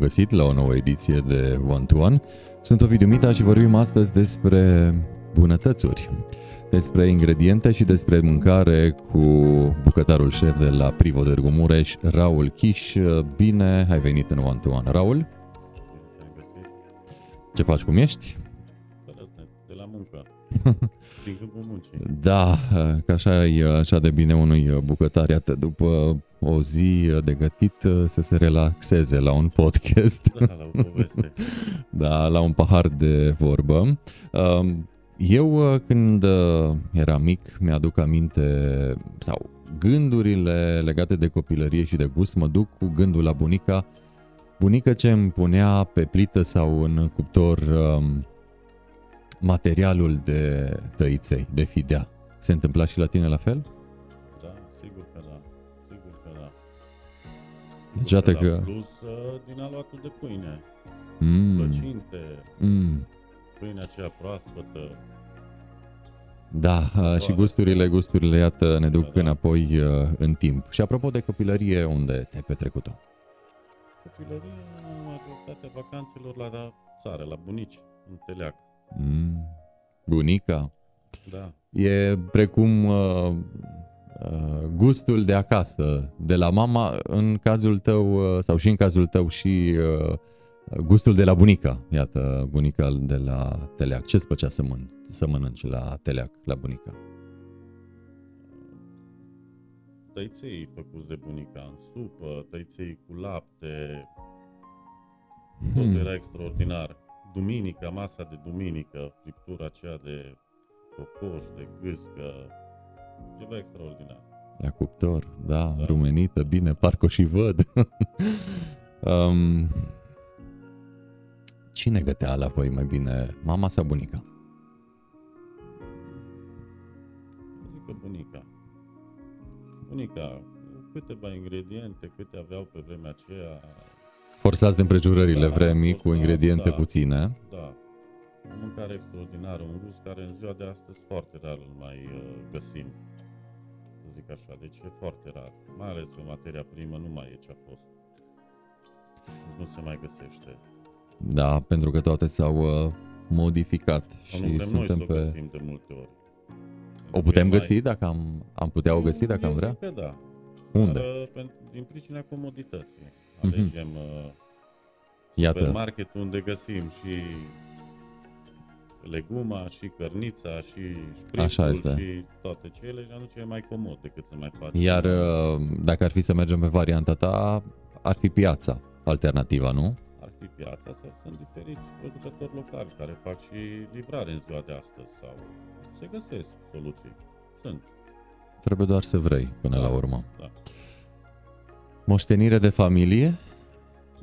găsit la o nouă ediție de One to One. Sunt Ovidiu Mita și vorbim astăzi despre bunătățuri, despre ingrediente și despre mâncare cu bucătarul șef de la Privo de Mureș, Raul Chiș. Bine ai venit în One to One. Raul, ce faci, cum ești? De la muncă. Din câmpul muncii. Da, că așa e așa de bine unui bucătar, iată, după o zi de gătit să se relaxeze la un podcast. Da, la o poveste. da, la un pahar de vorbă. Eu când eram mic mi-aduc aminte sau gândurile legate de copilărie și de gust mă duc cu gândul la bunica Bunica ce îmi punea pe plită sau în cuptor um, materialul de tăiței, de fidea. Se întâmpla și la tine la fel? Deci iată că... Plus uh, din aluatul de pâine. Mm. Plăcinte. Mm. Pâinea aceea proaspătă. Da, uh, și gusturile, gusturile, iată, ne duc Da, da. înapoi uh, în timp. Și apropo de copilărie, unde ți-ai petrecut-o? Copilărie, majoritatea vacanțelor la țară, la bunici, în Teleac. Mm. Bunica? Da. E precum uh, uh, gustul de acasă, de la mama, în cazul tău, uh, sau și în cazul tău, și uh, gustul de la bunica. Iată, bunica de la Teleac. Ce-ți plăcea să, mân- să mănânci la Teleac, la bunica? Tăiței făcuți de bunica în supă, tăiței cu lapte, tot Hmm. era extraordinar. Duminica, masa de duminică, friptura aceea de cocoș, de gâscă, ceva extraordinar. La cuptor, da, Da. rumenită, bine, parcă o și văd. um, cine gătea la voi mai bine, mama sau bunica? Zic că bunica. Bunica, câteva ingrediente, câte aveau pe vremea aceea, Forțați de împrejurările Da, vremii cu forțați, ingrediente da. puține. da, o mâncare extraordinară, un gust care în ziua de astăzi foarte rar îl mai uh, găsim. Să zic așa, deci e foarte rar. Mai ales că materia primă nu mai e ce a fost. Deci nu se mai găsește. Da, pentru că toate s-au uh, modificat Sau nu și putem noi să suntem o pe... găsim de multe ori. O Pentru putem că e găsi dacă am, am putea o găsi dacă Eu am vrea? zic că da. Unde? Dar, uh, pen- din pricina comodității. Mhm. Alegem uh, Iată, supermarket unde găsim și leguma, și cărnița, și Așa șprițul, este. și toate cele și atunci e mai comod decât să mai faci. iar uh, dacă ar fi să mergem pe varianta ta, ar fi piața alternativa, nu? Ar fi piața sau sunt diferiți producători locali care fac și livrare în ziua de astăzi sau se găsesc soluții. Sunt. Trebuie doar să vrei până Da. la urmă. Da. Moștenire de familie?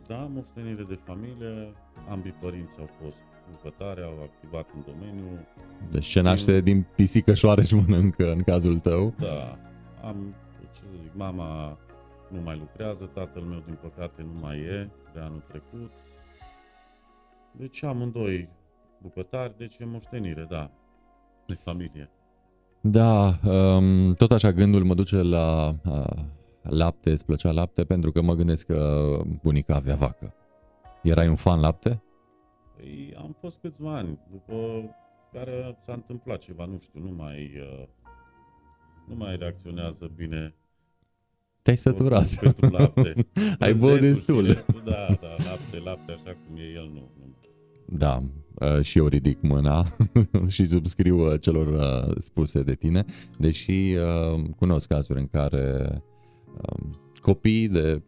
Da, moștenire de familie, ambii părinți au fost bucătari, au activat în domeniu. Deci ce naște din pisică șoareci mănâncă în cazul tău? Da, am, ce să zic, mama nu mai lucrează, tatăl meu din păcate nu mai e de anul trecut. Deci amândoi bucătari, deci e moștenire, da, de familie. Da, um, tot așa gândul mă duce la uh, lapte, îți plăcea lapte, pentru că mă gândesc că bunica avea vacă. Erai un fan lapte? Păi, am fost câțiva ani, după care s-a întâmplat ceva, nu știu, nu mai, uh, nu mai reacționează bine Te-ai săturat. pentru lapte. Ai băut Prezentul destul. și restul, Da, da, lapte, lapte, așa cum e el, nu. nu. Da, uh, și eu ridic mâna și subscriu uh, celor uh, spuse de tine, deși uh, cunosc cazuri în care uh, copiii de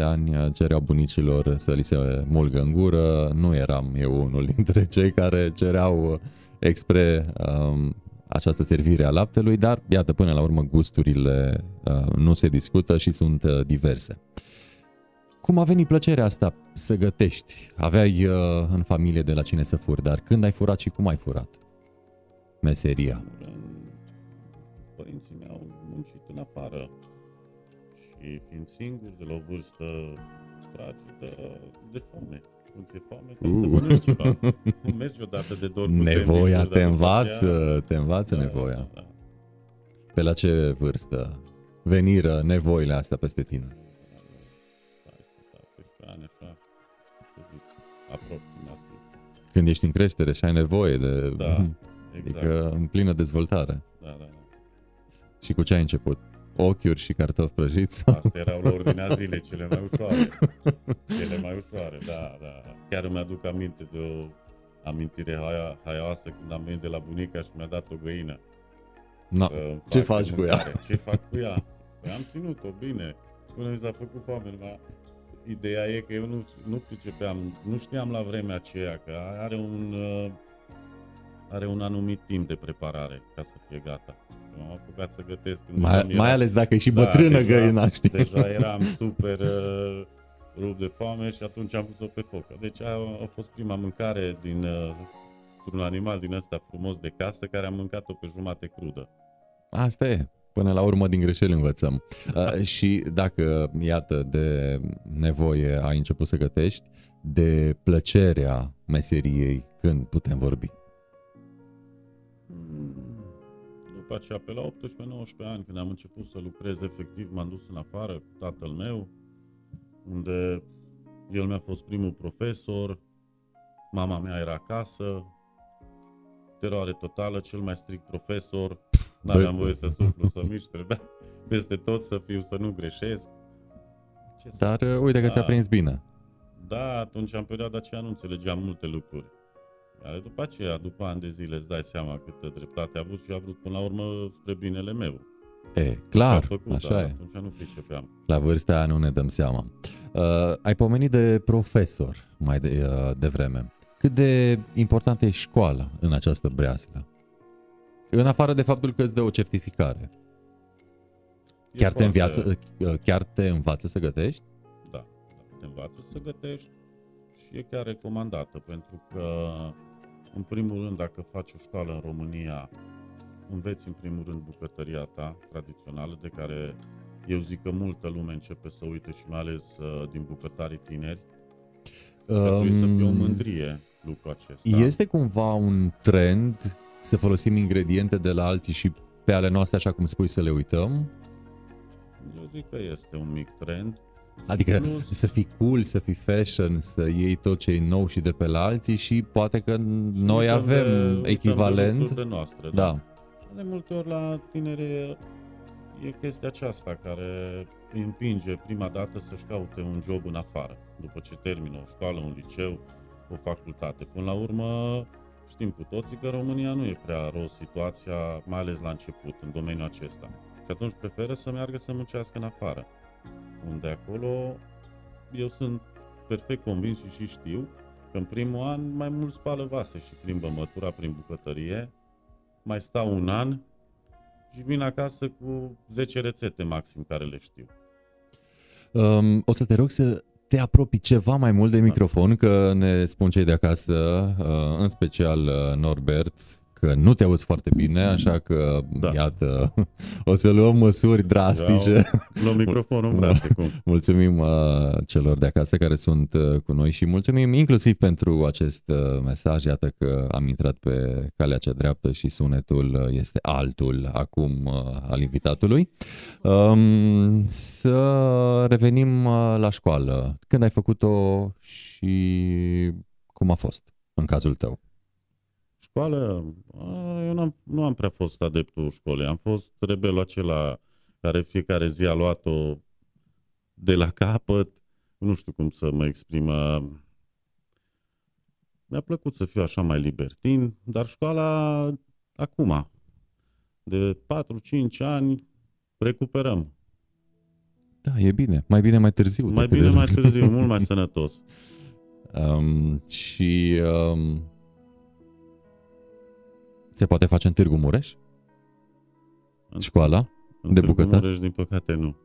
6-7 ani uh, cereau bunicilor să li se mulgă în gură, nu eram eu unul dintre cei care cereau uh, expre um, această servire a laptelui, dar iată, până la urmă gusturile uh, nu se discută și sunt uh, diverse. Cum a venit plăcerea asta să gătești? Aveai uh, în familie de la cine să furi, dar când ai furat și cum ai furat? Meseria. Părinții mei au muncit în afară și fiind singuri de la o vârstă fragedă, de foame. Când ți-e foame, trebuie să Uh. mănânci ceva. Nu mergi odată de dor cu Nevoia sandwich-uri, te dar după învață, aceea- te învață Da, nevoia. Da, da. Pe la ce vârstă veniră nevoile astea peste tine? 16 ani, așa. aproximativ. Când ești în creștere și ai nevoie de... Da, exact. Adică în plină dezvoltare. Da, da, da. Și cu ce ai început? Ochiuri și cartofi prăjiți? Astea erau la ordinea zilei cele mai ușoare. Cele mai ușoare, da, da. Chiar îmi aduc aminte de o amintire haia, haioasă când am venit de la bunica și mi-a dat o găină. No. să îmi Ce facă faci cu ea? mâncare. Ce fac cu ea? Păi am ținut-o bine. Până mi s-a făcut foame. Dar ideea e că eu nu, nu pricepeam, nu știam la vremea aceea că are un, uh, are un anumit timp de preparare ca să fie gata. Eu am apucat să gătesc când Mai, mi-era- mai ales dacă e și Da, bătrână deja- găina, știi? Deja eram super uh, rupt de foame și atunci am pus-o pe foc. Deci a, a fost prima mâncare din uh, un animal din ăsta frumos de casă care am mâncat-o pe jumate crudă. Asta e. Până la urmă din greșeli învățăm. Uh, și dacă, iată, de nevoie ai început să gătești, de plăcerea meseriei, când putem vorbi? După aceea, pe la 18-19 ani, când am început să lucrez efectiv, m-am dus în afară cu tatăl meu, unde el mi-a fost primul profesor, mama mea era acasă, teroare totală, cel mai strict profesor, n-aveam voie să suflu, să mișc, trebuia peste tot să fiu, să nu greșesc. Ce să Dar uh, uite că ți-a Da. prins bine. da, atunci în perioada aceea nu înțelegeam multe lucruri. Iar după aceea, după ani de zile, îți dai seama câtă dreptate a avut și a vrut până la urmă spre binele meu. E, Ce a clar, făcut, așa dar e. Atunci nu pricepeam. La vârsta aia nu ne dăm seama. Uh, ai pomenit de profesor mai de, uh, devreme. Cât de importantă e școala în această breaslă? În afară de faptul că îți dă o certificare. E Chiar te, foarte- înviață, uh, chiar te învață să gătești? Da, da, te învață să gătești și e chiar recomandată, pentru că, în primul rând, dacă faci o școală în România, înveți în primul rând bucătăria ta tradițională, de care eu zic că multă lume începe să uite și mai ales uh, din bucătarii tineri. Trebuie să fie o Um, mândrie lucrul acesta. Este cumva un trend să folosim ingrediente de la alții și pe ale noastre, așa cum spui, să le uităm? Eu zic că este un mic trend. Adică Plus- să fii cool, să fii fashion, să iei tot ce e nou și de pe la alții și poate că noi Uităm de- avem uităm de echivalent. lucrurile noastre, Da. De multe ori la tinere e chestia aceasta care îi împinge prima dată să-și caute un job în afară, după ce termină o școală, un liceu, o facultate. Până la urmă, știm cu toții că România nu e prea roz situația, mai ales la început, în domeniul acesta. Și atunci preferă să meargă să muncească în afară. Unde acolo eu sunt perfect convins și și știu că în primul an mai mult spală vase și plimbă mătura prin bucătărie, mai stau un an și vin acasă cu 10 rețete maxim care le știu. Um, o să te rog să te apropii ceva mai mult de microfon, că ne spun cei de acasă, uh, în special uh, Norbert, că nu te auzi foarte bine, așa că, Da. iată, o să luăm măsuri drastice. Luăm microfonul în brațe cum. Mulțumim uh, celor de acasă care sunt uh, cu noi și mulțumim inclusiv pentru acest uh, mesaj. Iată că am intrat pe calea cea dreaptă și sunetul uh, este altul acum uh, al invitatului. Um, să revenim uh, la școală. Când ai făcut-o și cum a fost în cazul tău? Școală, a, eu n-am, nu am prea fost adeptul școlii. Am fost rebelul acela care fiecare zi a luat-o de la capăt. Nu știu cum să mă exprim. a, Mi-a plăcut să fiu așa mai libertin, dar școala acum, de 4-5 ani, recuperăm. Da, e bine. Mai bine mai târziu. Mai decât bine de- mai târziu, mult mai sănătos. Um, și um, se poate face în Târgu Mureș? În- Școala? În De Târgu bucătar? Mureș, din păcate, nu.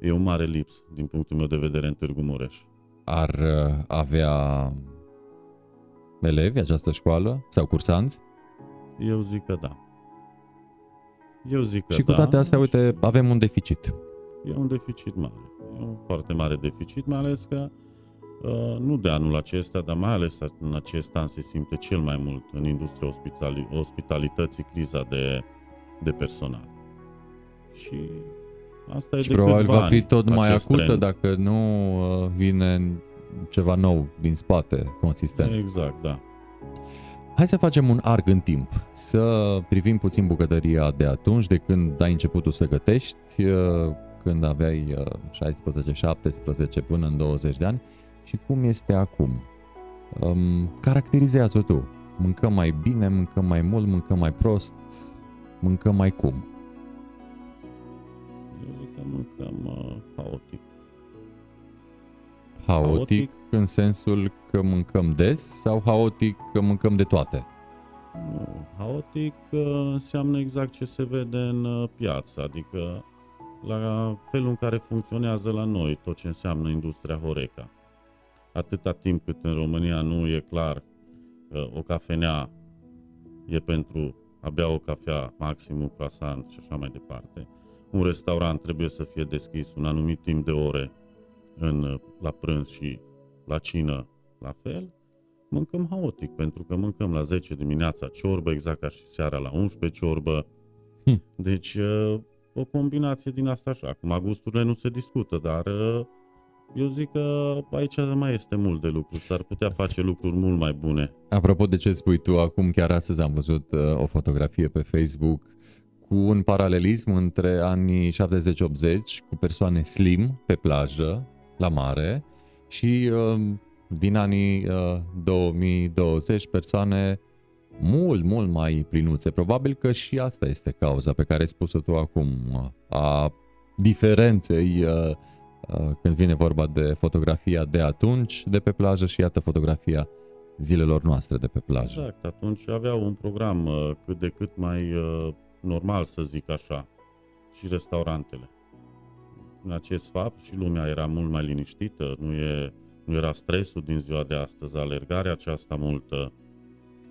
E un mare lips, din punctul meu de vedere, în Târgu Mureș. Ar uh, avea elevi această școală sau cursanți? Eu zic că da. Eu zic că și cu da. toate astea, uite, avem un deficit. E un deficit mare. E un foarte mare deficit, mai ales că uh, nu de anul acesta, dar mai ales în acest an se simte cel mai mult în industria ospitali- ospitalității criza de, de personal. Și asta e Și de probabil câțiva va fi ani, tot mai acest acută trend. dacă nu uh, vine ceva nou din spate, consistent. Exact, da. Hai să facem un arc în timp, să privim puțin bucătăria de atunci, de când ai început tu să gătești, uh, când aveai 16-17 până în 20 de ani și cum este acum. Um, caracterizează tu. Mâncăm mai bine, mâncăm mai mult, mâncăm mai prost, mâncăm mai cum. Eu zic că mâncăm uh, haotic. Haotic, haotic în sensul că mâncăm des sau haotic că mâncăm de toate? Nu, haotic uh, înseamnă exact ce se vede în uh, piață, adică la felul în care funcționează la noi tot ce înseamnă industria Horeca. Atâta timp cât în România nu e clar că o cafenea e pentru a bea o cafea, maxim un croissant și așa mai departe. Un restaurant trebuie să fie deschis un anumit timp de ore în, la prânz și la cină la fel. Mâncăm haotic, pentru că mâncăm la 10 dimineața ciorbă, exact ca și seara la 11 ciorbă. Hm. Deci uh, o combinație din asta așa. Acum gusturile nu se discută, dar uh, eu zic că aici mai este mult de lucru. S-ar putea face lucruri mult mai bune. Apropo de ce spui tu, acum chiar astăzi am văzut uh, o fotografie pe Facebook cu un paralelism între anii 70-80 cu persoane slim pe plajă, la mare, și uh, din anii 2020 persoane mult, mult mai plinuțe. Probabil că și asta este cauza pe care ai spus-o tu acum, a diferenței uh, uh, când vine vorba de fotografia de atunci de pe plajă și iată fotografia zilelor noastre de pe plajă. Exact, atunci aveau un program uh, cât de cât mai normal, să zic așa, și restaurantele. În acest fapt și lumea era mult mai liniștită, nu, e, nu era stresul din ziua de astăzi, alergarea aceasta multă,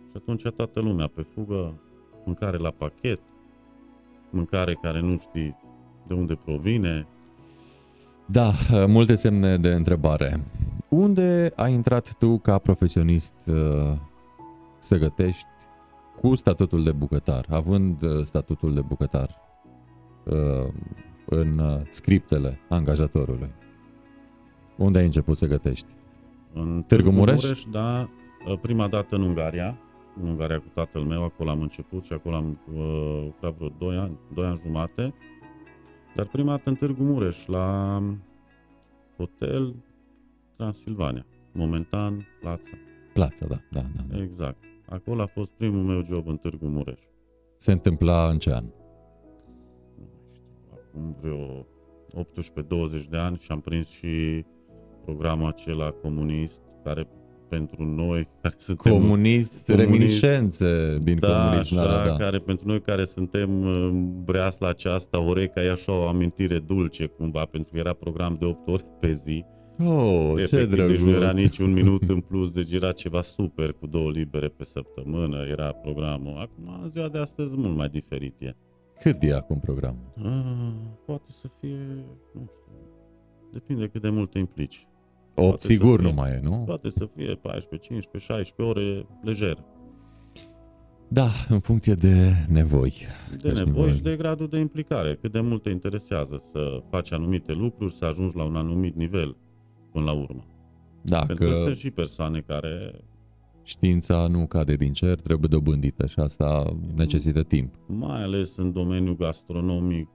și atunci toată lumea pe fugă, mâncare la pachet, mâncare care nu știi de unde provine. Da, multe semne de întrebare. Unde ai intrat tu ca profesionist uh, să gătești cu statutul de bucătar, având uh, statutul de bucătar uh, în scriptele angajatorului? Unde ai început să gătești? În Târgu Mureș? Mureș, da. Prima dată în Ungaria, în Ungaria cu tatăl meu, acolo am început și acolo am uh, lucrat vreo 2 ani, 2 ani jumate. Dar prima dată în Târgu Mureș, la Hotel Transilvania, momentan Plața. Plața, da, da, da, da. Exact. Acolo a fost primul meu job în Târgu Mureș. Se întâmpla în ce an? Nu mai știu, acum vreo 18-20 de ani și am prins și programul acela comunist care pentru noi care suntem comunist, comunist reminiscențe din da, comunism, așa, da, da. care pentru noi care suntem breasla aceasta, Oreca e așa o amintire dulce cumva, pentru că era program de 8 ore pe zi. Oh, Efectiv, ce drăguț! Deci nu era nici un minut în plus, deci era ceva super cu două libere pe săptămână, era programul. Acum, ziua de astăzi, mult mai diferit e. Cât e acum programul? Ah, poate să fie, nu știu, depinde cât de mult te implici. 8 sigur fie, nu mai e, nu? Poate să fie 14, 15, 16 ore lejer. Da, în funcție de nevoi. De nevoi nevoi și de gradul de implicare. Cât de mult te interesează să faci anumite lucruri, să ajungi la un anumit nivel până la urmă. Da, Pentru că, că sunt și persoane care... Știința nu cade din cer, trebuie dobândită și asta necesită timp. Mai ales în domeniul gastronomic,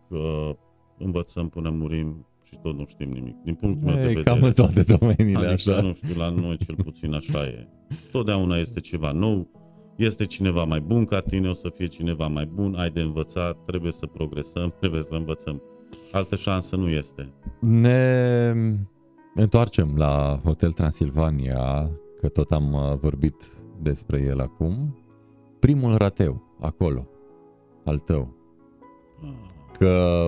învățăm până murim și tot nu știm nimic. Din punctul meu de vedere. Cam în toate domeniile adică, așa. nu știu, la noi cel puțin așa e. Totdeauna este ceva nou, este cineva mai bun ca tine, o să fie cineva mai bun, ai de învățat, trebuie să progresăm, trebuie să învățăm. Altă șansă nu este. Ne întoarcem la Hotel Transilvania, că tot am uh, vorbit despre el acum. Primul rateu, acolo, al tău. Ah. Că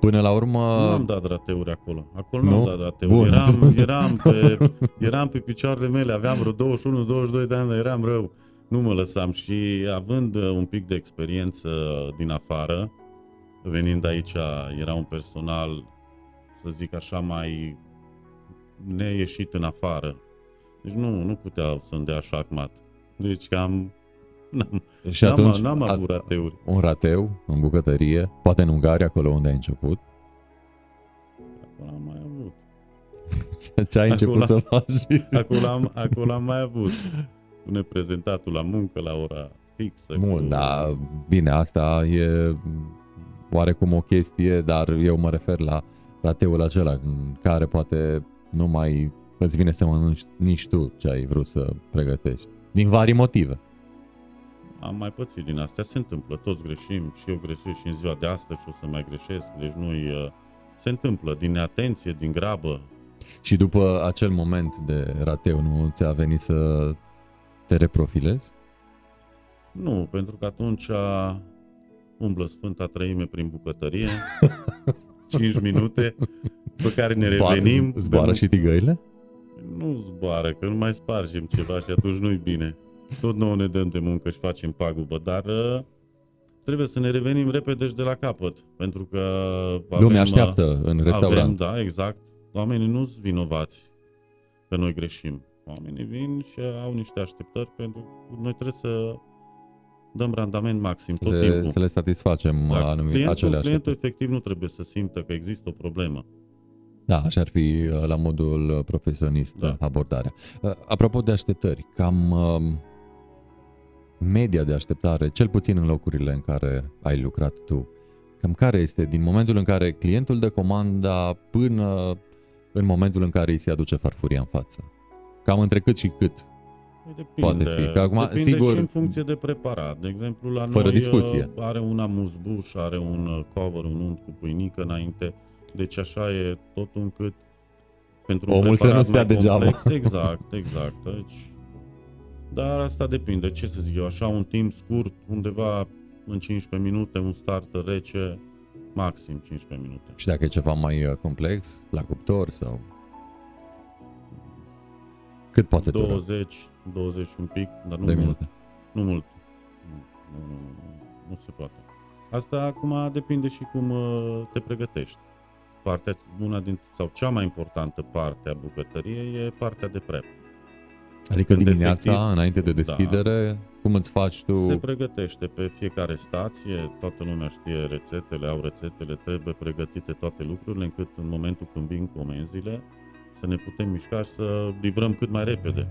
Până la urmă... Nu am dat rateuri acolo. Acolo nu, nu am dat rateuri. Bun. Eram, eram, pe, eram pe picioarele mele, aveam vreo 21-22 de ani, eram rău. Nu mă lăsam și având uh, un pic de experiență din afară, venind aici, era un personal, să zic așa, mai neieșit în afară. Deci nu, nu puteau să-mi dea șahmat. Deci cam N-am, și n-am, atunci n-am avut rateuri. Un rateu în bucătărie, poate în Ungaria, acolo unde ai început. Acolo am mai avut. Ce ai început Acolo- să faci? Acolo am, acolo am mai avut. Pune prezentatul la muncă la ora fixă. Bun, cu- da, bine, asta e oarecum o chestie, dar eu mă refer la rateul acela în care poate nu mai îți vine să mănânci nici tu ce ai vrut să pregătești. Din vari motive. Am mai pățit din astea, se întâmplă, toți greșim și eu greșesc și în ziua de astăzi și o să mai greșesc, deci nu se întâmplă din neatenție, din grabă. Și după acel moment de rateu, nu ți-a venit să te reprofilezi? Nu, pentru că atunci umblă Sfânta Trăime prin bucătărie, 5 minute, pe care ne Zboară- revenim. Zboară că și tigăile? Nu zboară, că nu mai spargem ceva și atunci nu-i bine. Tot nouă ne dăm de muncă și facem pagubă, dar uh, trebuie să ne revenim repede și de la capăt, pentru că avem, Lumea uh, așteaptă în restaurant. Avem, da, exact. Oamenii nu sunt vinovați că noi greșim. Oamenii vin și au niște așteptări pentru că noi trebuie să dăm randament maxim să, tot le, timpul. să le satisfacem Da, anumite, acele clientul, așteptări. clientul efectiv nu trebuie să simtă că există o problemă. Da, așa ar fi uh, la modul uh, profesionist Da. da. abordarea. Uh, Apropo de așteptări, cam uh, media de așteptare, cel puțin în locurile în care ai lucrat tu, cam care este din momentul în care clientul dă comanda până în momentul în care îi se aduce farfuria în față? Cam între cât și cât? Păi Depinde, Poate fi, că acum, depinde sigur- și în funcție de preparat. De exemplu, la Fără noi discuție. uh, are un amuzbuș, are un uh, cover, un unt cu pâinică înainte. Deci așa e tot încât pentru un Omul să preparat nu stea mai degeaba. complex, Exact, exact. Deci, dar asta depinde. Ce să zic eu, așa un timp scurt, undeva în 15 minute, un starter rece, maxim 15 minute. Și dacă e ceva mai uh, complex, la cuptor sau... Cât poate dura? 20, 20 și un pic, dar nu de mult. minute. Nu mult. Nu, nu, nu, nu se poate. Asta acum depinde și cum uh, te pregătești. Partea, una din, sau cea mai importantă parte a bucătăriei e partea de prep. Adică Când dimineața, efectiv- înainte de Da. deschidere, cum îți faci tu... Se pregătește pe fiecare stație, toată lumea știe rețetele, au rețetele, trebuie pregătite toate lucrurile, încât în momentul când vin comenzile, să ne putem mișca și să livrăm cât mai repede.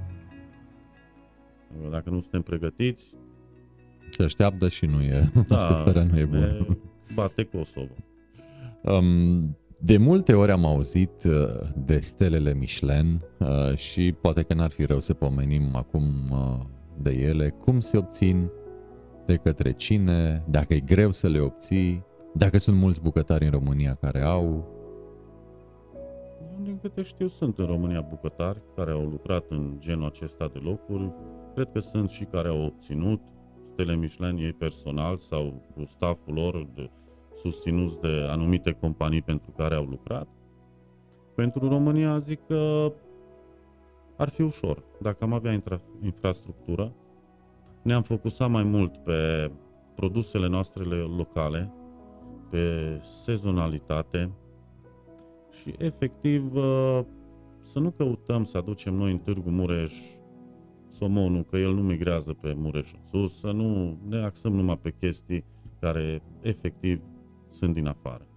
Dacă nu suntem pregătiți, Se așteaptă și nu e. da, Așteptarea nu e bună. ne bate Kosovo. Um, de multe ori am auzit uh, de stelele Michelin uh, și poate că n-ar fi rău să pomenim acum uh, de ele. Cum se obțin, de către cine, dacă e greu să le obții, dacă sunt mulți bucătari în România care au. Din câte știu, sunt în România bucătari care au lucrat în genul acesta de locuri. Cred că sunt și care au obținut stele Michelin ei personal sau cu stafful lor de, susținuți de anumite companii pentru care au lucrat. Pentru România zic că ar fi ușor. Dacă am avea intra, infrastructură, ne-am focusat mai mult pe produsele noastre locale, pe sezonalitate, și efectiv uh, să nu căutăm să aducem noi în Târgu Mureș somonul, că el nu migrează pe Mureș în sus, să nu ne axăm numai pe chestii care efectiv sunt din afară.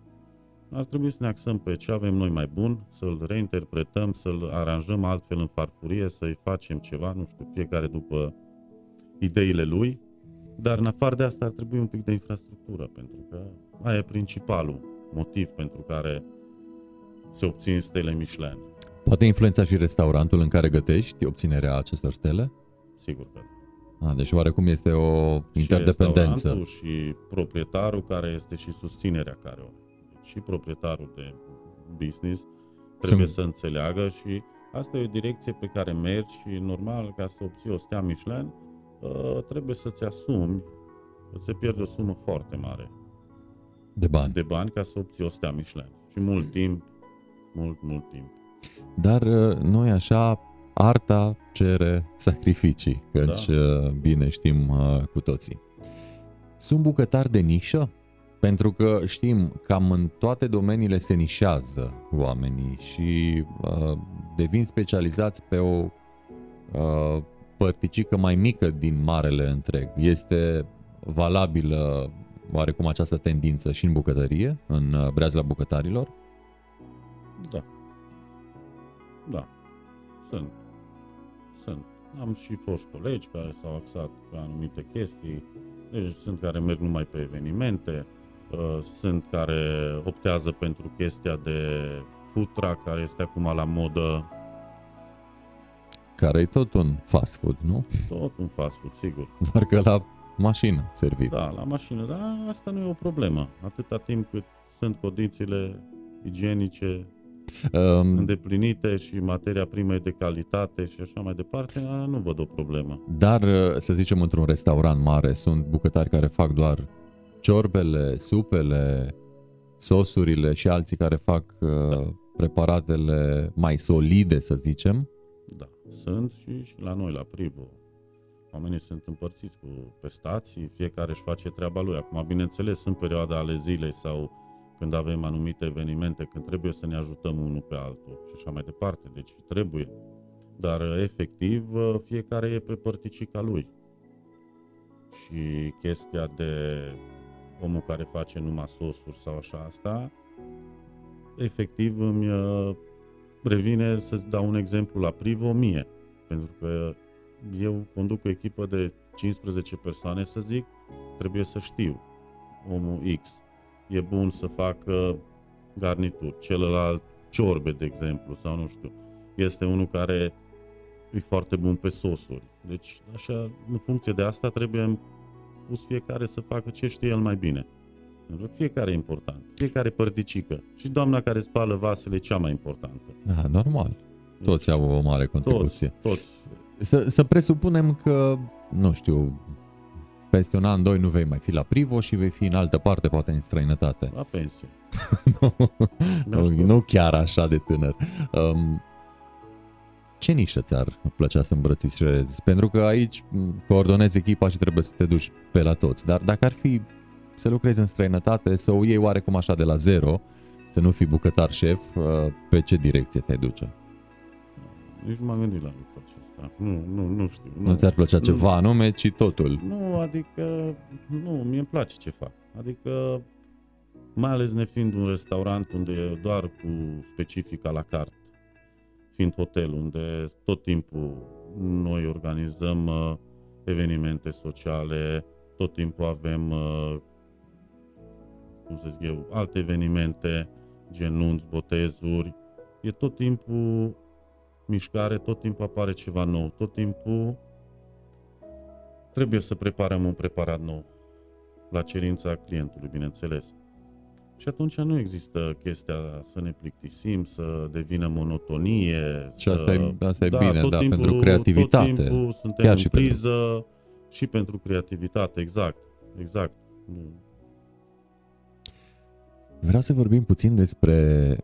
Ar trebui să ne axăm pe ce avem noi mai bun, să-l reinterpretăm, să-l aranjăm altfel în farfurie, să-i facem ceva, nu știu, fiecare după ideile lui, dar în afară de asta ar trebui un pic de infrastructură, pentru că aia e principalul motiv pentru care se obțin stele Michelin. Poate influența și restaurantul în care gătești obținerea acestor stele? Sigur că. Ah, deci oarecum este o Și interdependență. restaurantul Și proprietarul care este și susținerea care o are. Deci și proprietarul de business trebuie Sunt- să înțeleagă și asta e o direcție pe care mergi și normal ca să obții o stea Michelin uh, trebuie să-ți asumi că se pierde o sumă foarte mare De bani. de bani ca să obții o stea Michelin. Și mult timp, mult, mult timp. Dar uh, noi așa, arta cere sacrificii, căci Da. uh, bine știm uh, cu toții. Sunt bucătari de nișă? Pentru că știm, cam în toate domeniile se nișează oamenii și uh, devin specializați pe o uh, părticică mai mică din marele întreg. Este valabilă oarecum această tendință și în bucătărie, în uh, breazla bucătarilor? Da. Da, sunt. Sunt. Am și foști colegi care s-au axat pe anumite chestii, deci sunt care merg numai pe evenimente, uh, sunt care optează pentru chestia de futra care este acum la modă, Care e tot un fast food, nu? tot un fast food, sigur. Doar că la mașină servit. Da, la mașină, dar asta nu e o problemă. Atâta timp cât sunt condițiile igienice Um, îndeplinite și materia primă e de calitate și așa mai departe, a, nu văd o problemă. Dar, uh, să zicem, într-un restaurant mare sunt bucătari care fac doar ciorbele, supele, sosurile și alții care fac uh, preparatele mai solide, să zicem. Da, sunt și, și la noi, la Privo. Oamenii sunt împărțiți cu pe stații, fiecare își face treaba lui. Acum, bineînțeles, sunt perioade ale zilei sau când avem anumite evenimente, când trebuie să ne ajutăm unul pe altul și așa mai departe. Deci trebuie. Dar, efectiv, fiecare e pe părticica lui. Și chestia de omul care face numai sosuri sau așa asta, efectiv îmi uh, revine să-ți dau un exemplu la Privo mie. Pentru că eu conduc o echipă de 15 persoane, să zic, trebuie să știu omul X e bun să facă garnituri, celălalt ciorbe, de exemplu, sau nu știu. Este unul care e foarte bun pe sosuri. Deci, așa, în funcție de asta, trebuie pus fiecare să facă ce știe el mai bine. Pentru că Fiecare e important, fiecare părticică. Și doamna care spală vasele e cea mai importantă. Da, normal. Toți au o mare contribuție. Toți, toți. Să, să presupunem că, nu știu, peste un an, doi nu vei mai fi la Privo și vei fi în altă parte, poate în străinătate. La pensie. nu, Mi-aș dori. nu chiar așa de tânăr. Um, ce nișă ți-ar plăcea să îmbrățișezi? Pentru că aici m, coordonezi echipa și trebuie să te duci pe la toți. Dar dacă ar fi să lucrezi în străinătate, să o iei oarecum așa de la zero, să nu fii bucătar șef, uh, pe ce direcție te duce? Nici nu m-am gândit la lucrul acesta. Nu, nu, nu știu. Nu, nu ți-ar plăcea nu. ceva anume, ci totul. Nu, adică, nu, mie îmi place ce fac. Adică, mai ales nefiind un restaurant unde e doar cu specifica la carte, fiind hotel unde tot timpul noi organizăm uh, evenimente sociale, tot timpul avem, uh, cum să zic eu, alte evenimente, gen nunți, botezuri, e tot timpul mișcare, tot timpul apare ceva nou, tot timpul trebuie să preparăm un preparat nou la cerința clientului, bineînțeles. Și atunci nu există chestia să ne plictisim, să devină monotonie. Și să... asta e- asta e bine, tot da, pentru creativitate. Tot timpul suntem Chiar în și pentru- priză și pentru creativitate, exact. Exact. Nu. Vreau să vorbim puțin despre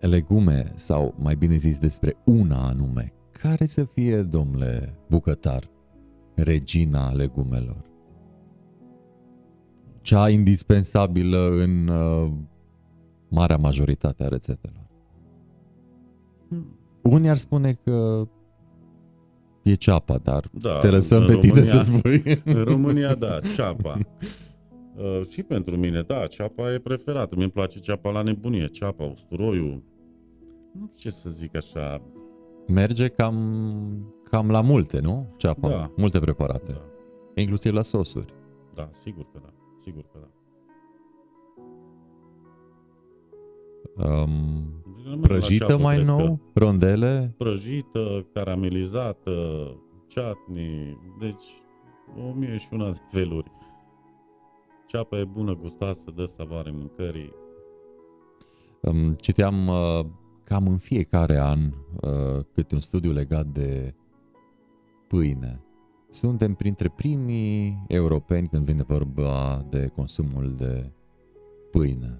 legume sau mai bine zis despre una anume. Care să fie, domnule bucătar, regina legumelor? Cea indispensabilă în uh, marea majoritate a rețetelor. Unii ar spune că e ceapa, dar Da, te lăsăm în pe tine România- să spui. În România, da, ceapa. Uh, și pentru mine, da, ceapa e preferată. Mie îmi place ceapa la nebunie, ceapa, usturoiul. Nu știu ce să zic așa. Merge cam, cam la multe, nu? Ceapa, Da. multe preparate, Da, inclusiv la sosuri. da, sigur că da, sigur că da. Um, Deci rămâne la prăjită ceapă, mai cred că. nou, rondele, Prăjită, caramelizată, chutney, deci o mie și una de feluri. Ceapa e bună, gustoasă, dă savoare mâncării. um, citeam uh, cam în fiecare an uh, câte un studiu legat de pâine. Suntem printre primii europeni când vine vorba de consumul de pâine.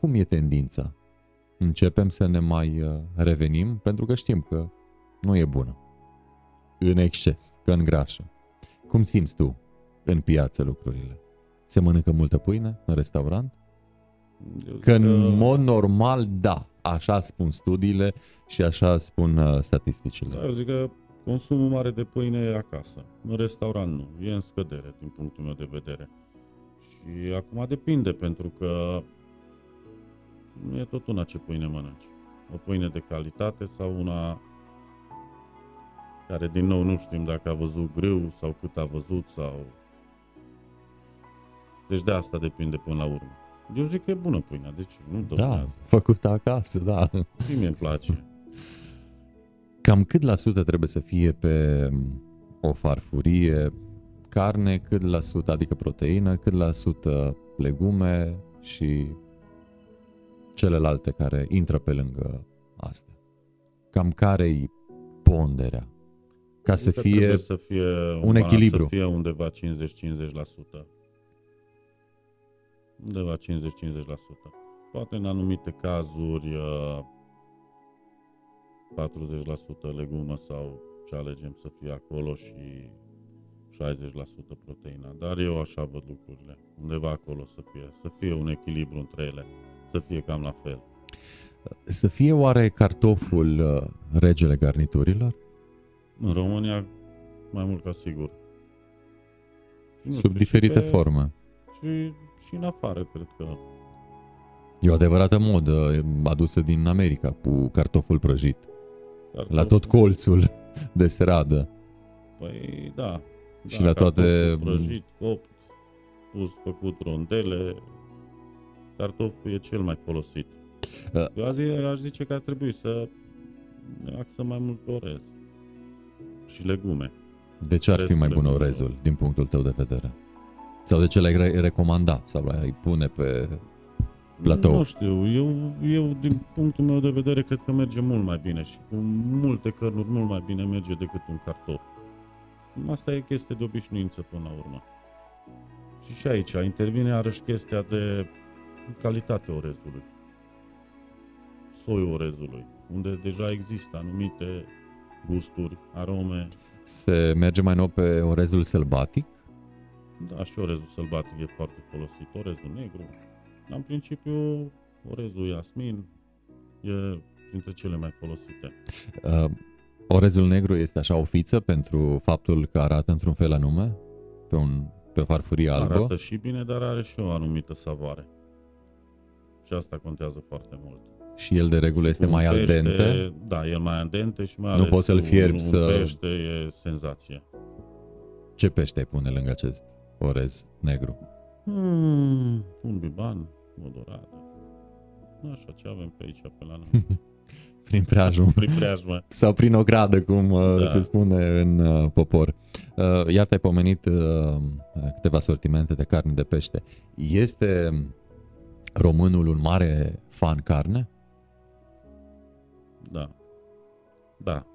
Cum e tendința? Începem să ne mai uh, revenim pentru că știm că nu e bună. În exces, că îngrașă. Cum simți tu în piață lucrurile? Se mănâncă multă pâine în restaurant? Eu zic Că în mod normal, da. Așa spun studiile și așa spun uh, Da, statisticile. eu zic că consumul mare de pâine e acasă. În restaurant nu. E în scădere, din punctul meu de vedere. Și acum depinde, pentru că nu e tot una ce pâine mănânci. o pâine de calitate sau una care din nou nu știm dacă a văzut grâu sau cât a văzut sau... Deci de asta depinde până la urmă. Eu zic că e bună pâinea, deci nu Da, dăunează. făcută acasă, da. Și mie îmi place. Cam cât la sută trebuie să fie pe o farfurie carne, cât la sută, adică proteină, cât la sută legume și celelalte care intră pe lângă astea. Cam care-i ponderea? Ca să Cred că fie... trebuie să fie un, un balans, echilibru. Să fie undeva 50-50%. Undeva 50-50%. Poate în anumite cazuri uh, 40% legumă sau ce alegem să fie acolo și 60% proteina. Dar eu așa văd lucrurile. Undeva acolo să fie. Să fie un echilibru între ele. Să fie cam la fel. Să fie oare cartoful uh, regele garniturilor? În România, mai mult ca sigur. Și nu Sub știu, și diferite pe- forme. Și, și în afară, cred că. E o adevărată modă adusă din America cu cartoful prăjit. Cartof, La tot colțul de stradă. Păi, da. Și da, la toate- cartoful Prăjit, copt, pus, făcut rondele. Cartoful e cel mai folosit. Uh. Eu azi aș zice că ar trebui să ne axăm mai mult pe orez. Și legume. De ce ar fi Restul mai de bun mâncare. orezul, din punctul tău de vedere? Sau de ce l-ai re- recomanda sau l-ai pune pe platou? Nu știu, eu, eu din punctul meu de vedere cred că merge mult mai bine și cu multe cărnuri mult mai bine merge decât un cartof. Asta e chestie de obișnuință până la urmă. Și și aici intervine iarăși chestia de calitatea orezului. Soiul orezului, unde deja există anumite gusturi, arome. Se merge mai nou pe orezul sălbatic? Da, și orezul sălbatic e foarte folosit, orezul negru. Dar în principiu, orezul Iasmin e dintre cele mai folosite. Uh, orezul negru este așa o fiță pentru faptul că arată într-un fel anume? Pe, un, pe o farfurie albă? Arată și bine, dar are și o anumită savoare. Și asta contează foarte mult. Și el de regulă este Un mai al pește, dente? Da, el mai al dente și mai Nu ales poți să-l un- fierbi un să- pește e senzație. Ce pește ai pune lângă acest orez negru? Hmm, un biban, o doradă. Așa ce avem pe aici, pe la noi. Prin preajmă. Prin preajmă. sau prin o gradă, cum uh, Da. se spune în uh, popor. Uh, Iată, ai pomenit uh, câteva sortimente de carne de pește. Este românul un mare fan carne? Da. Da.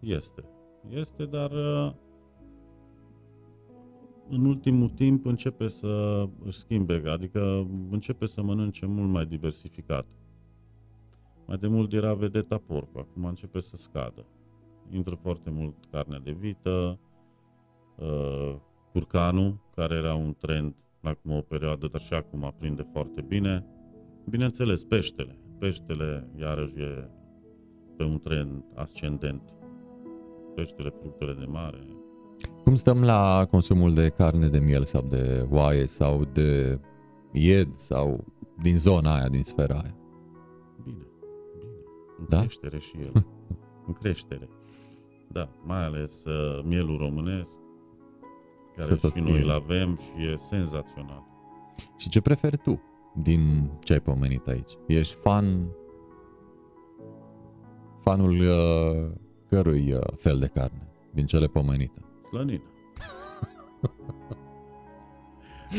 Este. Este, dar uh, în ultimul timp începe să își schimbe, adică începe să mănânce mult mai diversificat. Mai de mult era vedeta porcul, acum începe să scadă. Intră foarte mult carne de vită, uh, curcanul, care era un trend acum o perioadă, dar și acum aprinde foarte bine. Bineînțeles, peștele. Peștele, iarăși, e pe un trend ascendent. Peștele, fructele de mare. Cum stăm la consumul de carne de miel sau de oaie sau de ied sau din zona aia, din sfera aia? Bine, bine. În Da? creștere și el. în creștere. Da, mai ales uh, mielul românesc, Să care tot și noi fie. îl avem și e senzațional. Și ce preferi tu din ce ai pomenit aici? Ești fan fanul uh, cărui uh, fel de carne din cele pomenite? Slănina.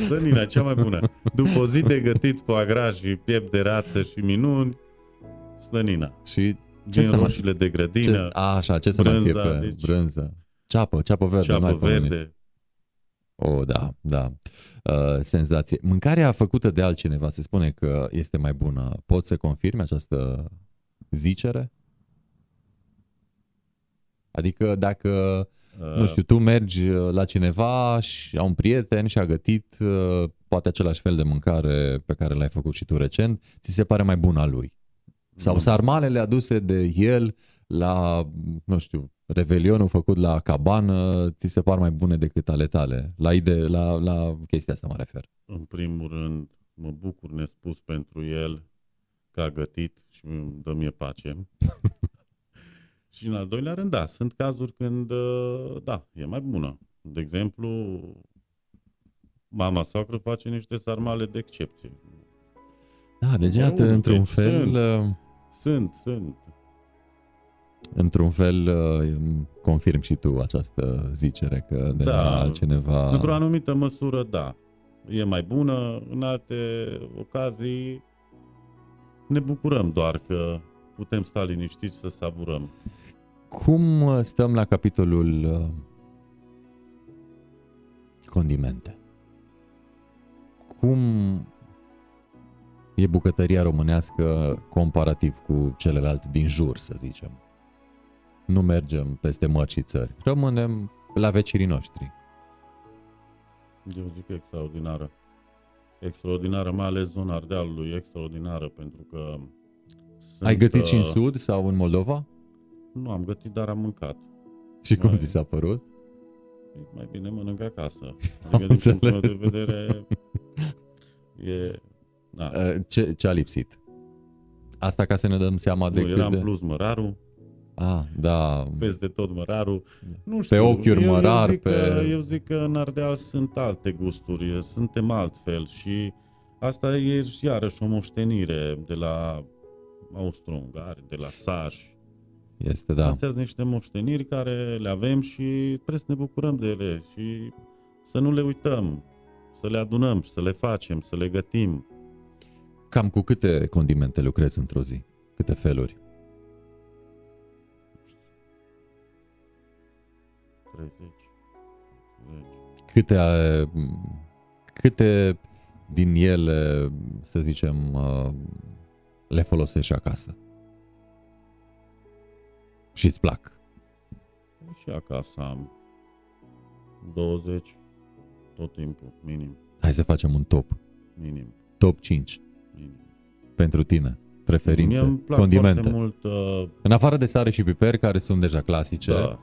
Slănina, cea mai bună. După o zi de gătit cu agra și piept de rață și minuni, slănina. Și ce Din să mai, roșiile de ce, grădină, a, așa, ce să mai fie brânza, pe deci- brânză? Ceapă, ceapă verde, ceapă n-ai pomenit. verde. Oh, da, da. Uh, senzație. Mâncarea făcută de altcineva se spune că este mai bună. Poți să confirmi această zicere? Adică dacă, nu știu, tu mergi uh, la cineva și a un prieten și a gătit uh, poate același fel de mâncare pe care l-ai făcut și tu recent, ți se pare mai bună a lui. Sau Nu. sarmalele aduse de el la, nu știu, revelionul făcut la cabană, ți se par mai bune decât ale tale. La, ide- la, la chestia asta mă refer. În primul rând, mă bucur nespus pentru el că a gătit și îmi dă mie pace. și în al doilea rând, da, sunt cazuri când, uh, da, e mai bună. De exemplu, mama soacră face niște sarmale de excepție. Da, deci iată, Bun, într-un deci fel, sunt. uh, Sunt, sunt. într-un fel uh, confirm și tu această zicere că de Da. la altcineva... Într-o anumită măsură, da. E mai bună, în alte ocazii ne bucurăm doar că putem sta liniștiți să savurăm. Cum uh, stăm la capitolul uh, condimente? Cum e bucătăria românească comparativ cu celelalte din jur, să zicem? Nu mergem peste mări și țări, rămânem la vecinii noștri. Eu zic că extraordinară. Extraordinară, mai ales zona Ardealului, extraordinară, pentru că... Sunt, Ai gătit și în uh, sud sau în Moldova? Nu am gătit, dar am mâncat. Și cum mai- ți s-a părut? Mai bine mănânc acasă. Am Adică, din punctul meu înțeles. de vedere, e... Da. Uh, Ce, ce a lipsit? Asta ca să ne dăm seama de Nu, cât era în de... plus mărarul, Ah, da. peste tot mărarul. Nu Pe știu, ochiuri eu, mărar, eu zic pe- Că, eu zic că în Ardeal sunt alte gusturi, suntem altfel și asta e iarăși o moștenire de la austro-ungari, de la sași. Este, da. Astea sunt niște moșteniri care le avem și trebuie să ne bucurăm de ele și să nu le uităm, să le adunăm și să le facem, să le gătim. Cam cu câte condimente lucrezi într-o zi? Câte feluri? 30, 40. Câte, uh, câte din ele, să zicem, uh, le folosești acasă? Și îți plac? Și acasă am 20 tot timpul, minim, Hai să facem un top. minim, Top 5 minim. pentru tine. Preferințe, Mie îmi plac condimente. foarte mult, uh, În afară de sare și piper, care sunt deja clasice, da,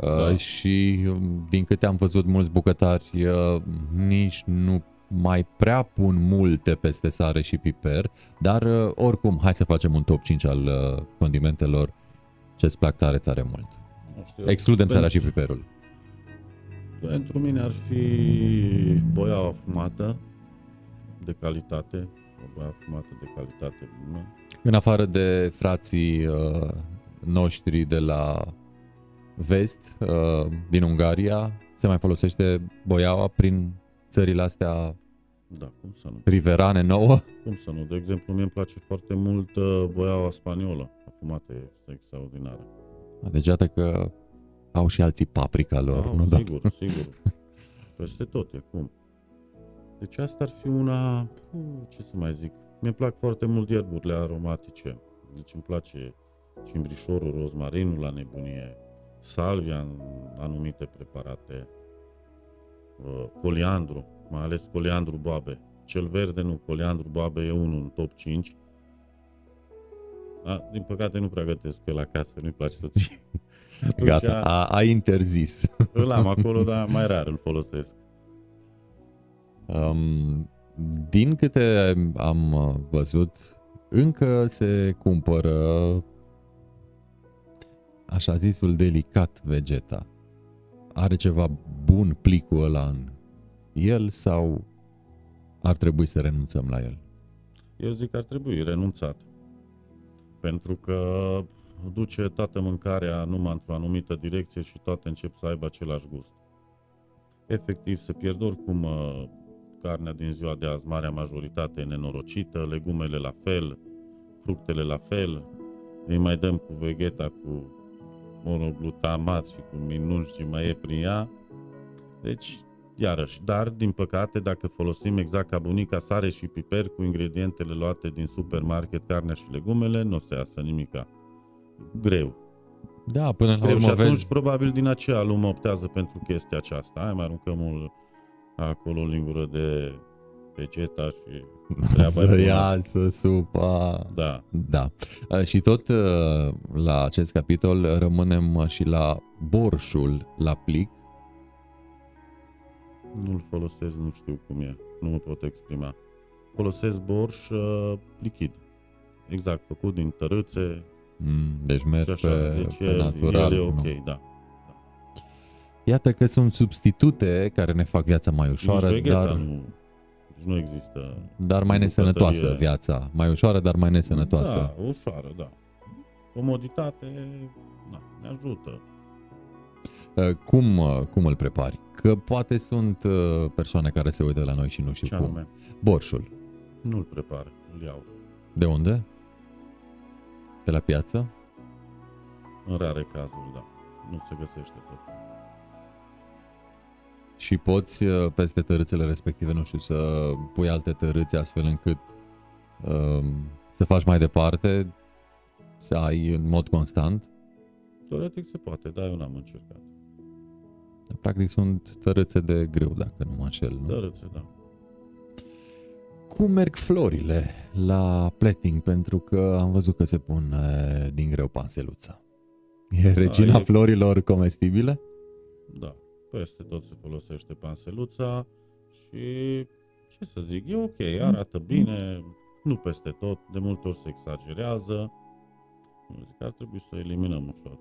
Uh, Da. și um, din câte am văzut mulți bucătari uh, nici nu mai prea pun multe peste sare și piper, dar uh, oricum, hai să facem un top 5 al uh, condimentelor ce-ți plac tare, tare mult. nu știu. Excludem sarea Pentru- și piperul. Pentru mine ar fi boiaua fumată de calitate, o boiaua fumată de calitate bună. În afară de frații uh, noștri de la vest, uh, din Ungaria, se mai folosește boiaua prin țările astea Da, cum să nu? riverane nouă. Cum să nu? De exemplu, mie îmi place foarte mult uh, boiaua spaniolă, fumată este extraordinară. Deci iată că au și alții paprika lor, Da, nu doar sigur, sigur. Peste tot e cum. Deci asta ar fi una, puh, ce să mai zic, mi-e plac foarte mult ierburile aromatice. Deci îmi place cimbrișorul, rozmarinul la nebunie, salvia în anumite preparate, uh, coliandru, mai ales coliandru boabe. Cel verde nu, coliandru boabe e unul în top 5. A, din păcate nu prea gătesc pe el acasă, nu-i place soției. Atunci Gata, a, a interzis. Îl am acolo, dar mai rar îl folosesc. Um, din câte am uh, văzut, încă se cumpără așa zisul delicat vegeta. Are ceva bun plicul ăla în el sau ar trebui să renunțăm la el? Eu zic că ar trebui renunțat. Pentru că duce toată mâncarea numai într-o anumită direcție și toate încep să aibă același gust. Efectiv, se pierd oricum uh, carnea din ziua de azi, marea majoritate e nenorocită, legumele la fel, fructele la fel, îi mai dăm cu vegeta, cu monoglutamat și cu minuni și mai e prin ea. Deci, iarăși, dar, din păcate, dacă folosim exact ca bunica sare și piper cu ingredientele luate din supermarket, carnea și legumele, nu o să iasă nimica. Greu. Da, până la Greu. Și urmă atunci, vezi, probabil, din aceea lumea optează pentru chestia aceasta. Hai, mai aruncăm un, acolo o lingură de vegeta și treaba e să bună. iasă supa. Da. Da. Uh, Și tot uh, la acest capitol rămânem uh, și la borșul la plic. Nu-l folosesc, nu știu cum e. Nu mă pot exprima. folosesc borș uh, lichid. Exact, făcut din tărâțe Mm, deci și mergi așa. pe, deci pe el, natural. el e nu? ok, da. Iată că sunt substitute care ne fac viața mai ușoară, Nici Vegeta dar, nu, deci nu există. dar mai nu nesănătoasă bucătărie. viața. Mai ușoară, dar mai nesănătoasă. Da, ușoară, da. Comoditate, da, ne ajută. Uh, Cum, uh, cum îl prepari? Că poate sunt uh, persoane care se uită la noi și nu știu Ce cum. anume? Borșul. Nu-l prepar, îl iau. De unde? De la piață? În rare cazuri, da. Nu se găsește tot. Și poți uh, peste tărâțele respective, nu știu, să pui alte tărâți astfel încât um, să faci mai departe, să ai în mod constant. Teoretic se poate, dar eu n-am încercat. Practic sunt tărâțe de grâu, dacă nu mă înșel. Nu? Dărâțe, da. Cum merg florile la plating? Pentru că am văzut că se pun uh, din greu panseluța. E regina e- florilor comestibile? Da. Peste tot se folosește panseluța și ce să zic, e ok, arată bine, nu peste tot, de multe ori se exagerează. Eu zic că ar trebui să o eliminăm ușor.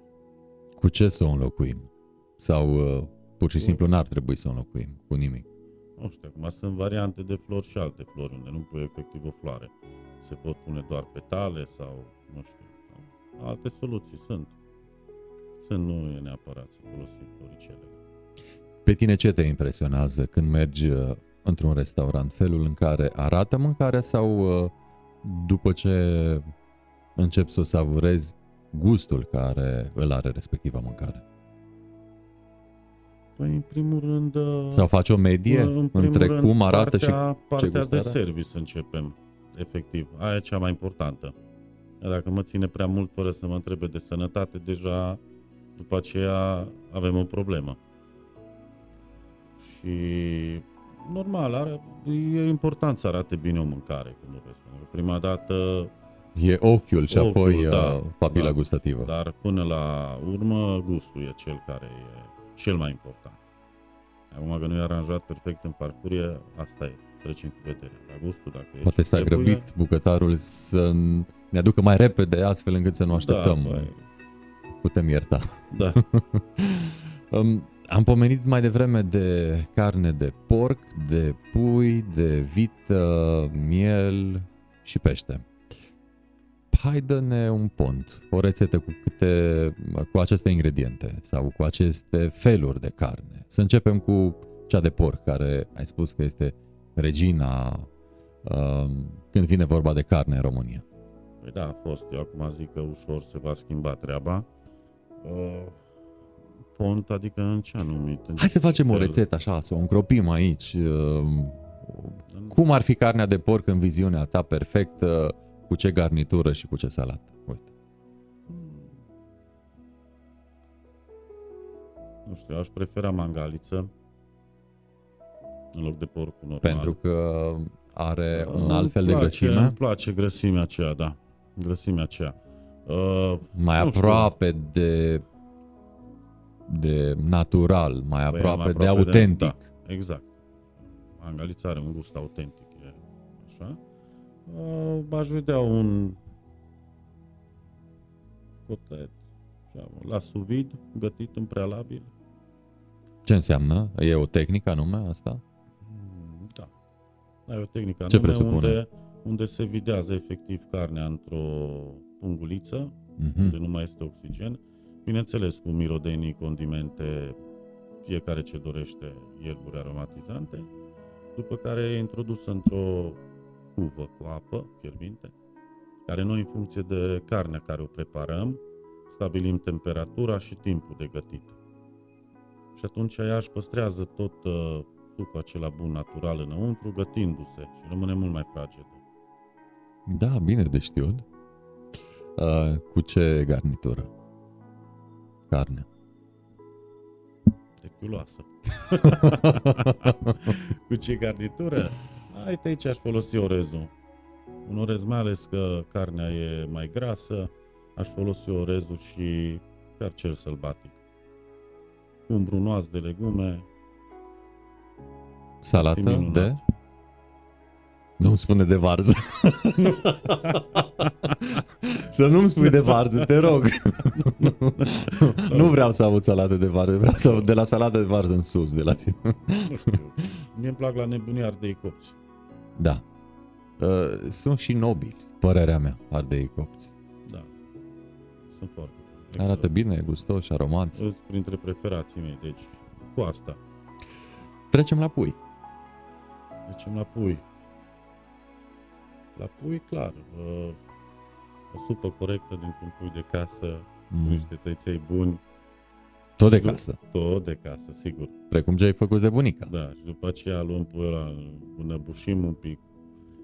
Cu ce să o înlocuim? Sau uh, pur și simplu n-ar trebui să o înlocuim cu nimic? Nu știu, acum sunt variante de flori și alte flori unde nu pui efectiv o floare. Se pot pune doar petale sau, nu știu, sau alte soluții sunt. Sunt, nu e neapărat să folosim floricele. Pe tine ce te impresionează când mergi uh, într-un restaurant? Felul în care arată mâncarea sau uh, după ce începi să o savurezi gustul care îl are respectiva mâncare? Păi, în primul rând... uh, Sau faci o medie în primul între rând, cum arată și partea, partea gust de are? service începem, efectiv. Aia e cea mai importantă. Dacă mă ține prea mult fără să mă întrebe de sănătate, deja după aceea avem o problemă. Și normal, are, e important să arate bine o mâncare, cum vorbesc. Pentru că Prima dată, E ochiul și Ochiul, apoi da, uh, papila da. gustativă. dar până la urmă, gustul e cel care e cel mai important. Acum că nu e aranjat perfect în farfurie, asta e, trecem cu vederea. Dar gustul, dacă e Poate ce s-a trebuie, grăbit bucătarul să ne aducă mai repede astfel încât să nu așteptăm. Da, băi, Putem ierta. da. Um, am pomenit mai devreme de carne de porc, de pui, de vită, miel și pește. Hai dă-ne un pont, o rețetă cu, câte, cu aceste ingrediente sau cu aceste feluri de carne. Să începem cu cea de porc, care ai spus că este regina um, când vine vorba de carne în România. Păi da, a fost. Eu acum zic că ușor se va schimba treaba. Uh, pont, adică în ce anumit? În Hai să ce facem o fel? rețetă așa, să o încropim aici. um, Cum ar fi carnea de porc în viziunea ta perfectă, cu ce garnitură și cu ce salată? Uite. Nu știu, aș prefera mangaliță în loc de porc normal. Pentru că are un Uh, alt fel îmi de place, grăsime, Îmi place grăsimea aceea, da. Grăsimea aceea. Uh, mai nu știu. aproape de de natural, mai Păi, aproape, mai de autentic. da, exact. Mangalița are un gust autentic, e așa. Uh, aș vedea un cotlet așa, la sous vide, gătit în prealabil. Ce înseamnă? E o tehnică anume asta? Mm, Da. Ai o tehnică Ce anume presupune? unde, unde se videază efectiv carnea într-o punguliță, unde Mhm. nu mai este oxigen. Bineînțeles, cu mirodenii, condimente, fiecare ce dorește, ierburi aromatizante, după care e introdusă într-o cuvă cu apă fierbinte, care noi, în funcție de carnea care o preparăm, stabilim temperatura și timpul de gătit. Și atunci ea își păstrează tot uh, sucul acela bun natural înăuntru, gătindu-se și rămâne mult mai fragedă. Da, bine de știut. Uh, cu ce garnitură? Carne. Techiuloasă. Cu ce garnitură? Uite aici aș folosi orezul. Un orez mai ales că carnea e mai grasă, aș folosi orezul și chiar cel sălbatic. Cu un brunoaz de legume, Salată minunat. de Nu-mi spune de varză. să nu-mi spui de varză, te rog. nu vreau să aud salată de varză, vreau să aud de la salată de varză în sus, de la tine. Nu știu. Mie îmi plac la nebunii ardei copți. Da. Uh, sunt și nobili, părerea mea, ardei copți. Da. Sunt foarte. Arată bine, gustoși, aromați. Sunt printre preferații mei, deci cu asta. Trecem la pui. Trecem la pui. La pui, clar. Uh, o supă corectă dintr-un pui de casă, mm. cu niște tăiței buni. Tot de casă. Tot de casă, sigur. Precum ce ai făcut de bunica. Da, și după aceea luăm puiul ăla, înăbușim un pic,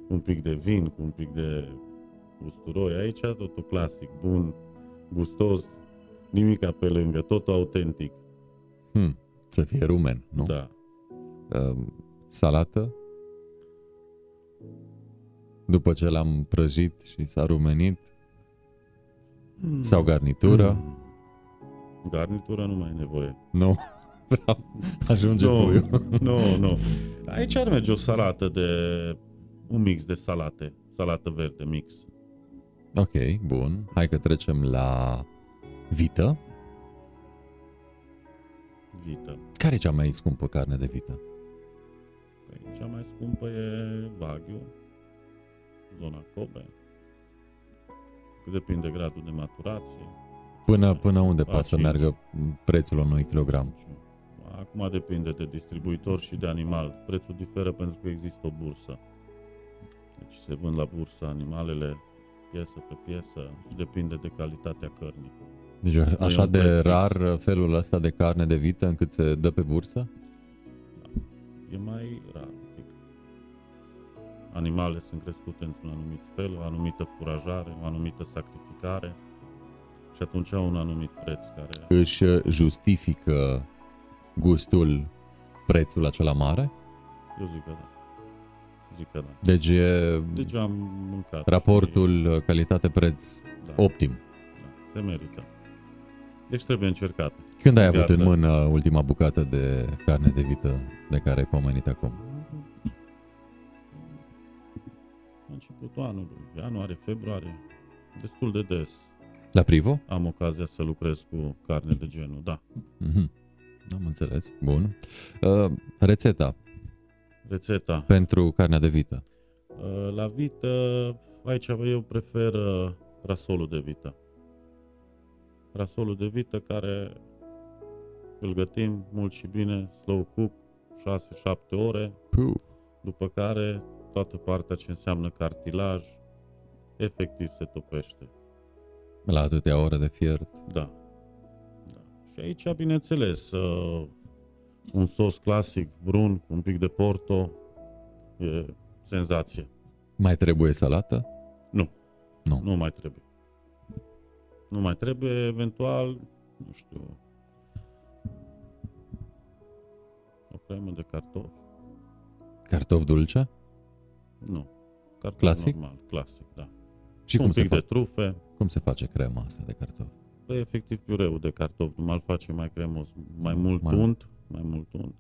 un pic de vin, cu un pic de usturoi. Aici totul clasic, bun, gustos, nimica pe lângă, totul autentic. Hmm, să fie rumen, nu? Da. Uh, salată? După ce l-am prăjit și s-a rumenit? Mm. Sau garnitură? Mm. Garnitură nu mai e nevoie. Nu, vreau, ajunge Nu, puiul. nu, nu. Aici ar merge o salată de... Un mix de salate. Salată verde, mix. Ok, bun. Hai că trecem la vită. Vită. Care e cea mai scumpă carne de vită? Păi, cea mai scumpă e Wagyu, zona Kobe. Cât depinde gradul de maturație. Până, până unde A, poate să cinci. meargă prețul unui kilogram? Acum depinde de distribuitor și de animal. Prețul diferă pentru că există o bursă. Deci se vând la bursă animalele piesă pe piesă și depinde de calitatea cărnii. Deci a- e așa un de preț fix. rar felul ăsta de carne de vită încât se dă pe bursă? E mai rar un pic. Animalele sunt crescute într-un anumit fel, o anumită furajare, o anumită sacrificare și atunci au un anumit preț care Își justifică gustul prețul acela mare? eu zic că da. Zic că da. Deci e Deci am mâncat. raportul calitate-preț Și, da, optim. da, se merită. Deci trebuie încercat. Când ai avut Viață. în mână ultima bucată de carne de vită de care ai pomenit acum? La începutul anului, ianuarie, februarie, destul de des La Privo? am ocazia să lucrez cu carne de genul, da. Mhm. Am înțeles. Bun. Uh, rețeta Rețeta. pentru carnea de vită. Uh, La vită, aici eu prefer uh, rasolul de vită. Rasolul de vită care îl gătim mult și bine, slow cook, 6-7 ore, Puh. după care toată partea ce înseamnă cartilaj, efectiv se topește. La atâtea ore de fiert. Da. da. Și aici, bineînțeles, uh, un sos clasic, brun, cu un pic de porto, e senzație. Mai trebuie salată? Nu. Nu. Nu mai trebuie. Nu mai trebuie, eventual, nu știu, o cremă de cartofi. Cartof dulce? Nu. Cartofi Clasic? normal, clasic, da. Și un cum se, pic fa- de trufe. cum se face crema asta de cartof? Păi, efectiv, piureul de cartofi. Normal face mai cremos, mai mult Mai- unt, mai mult unt.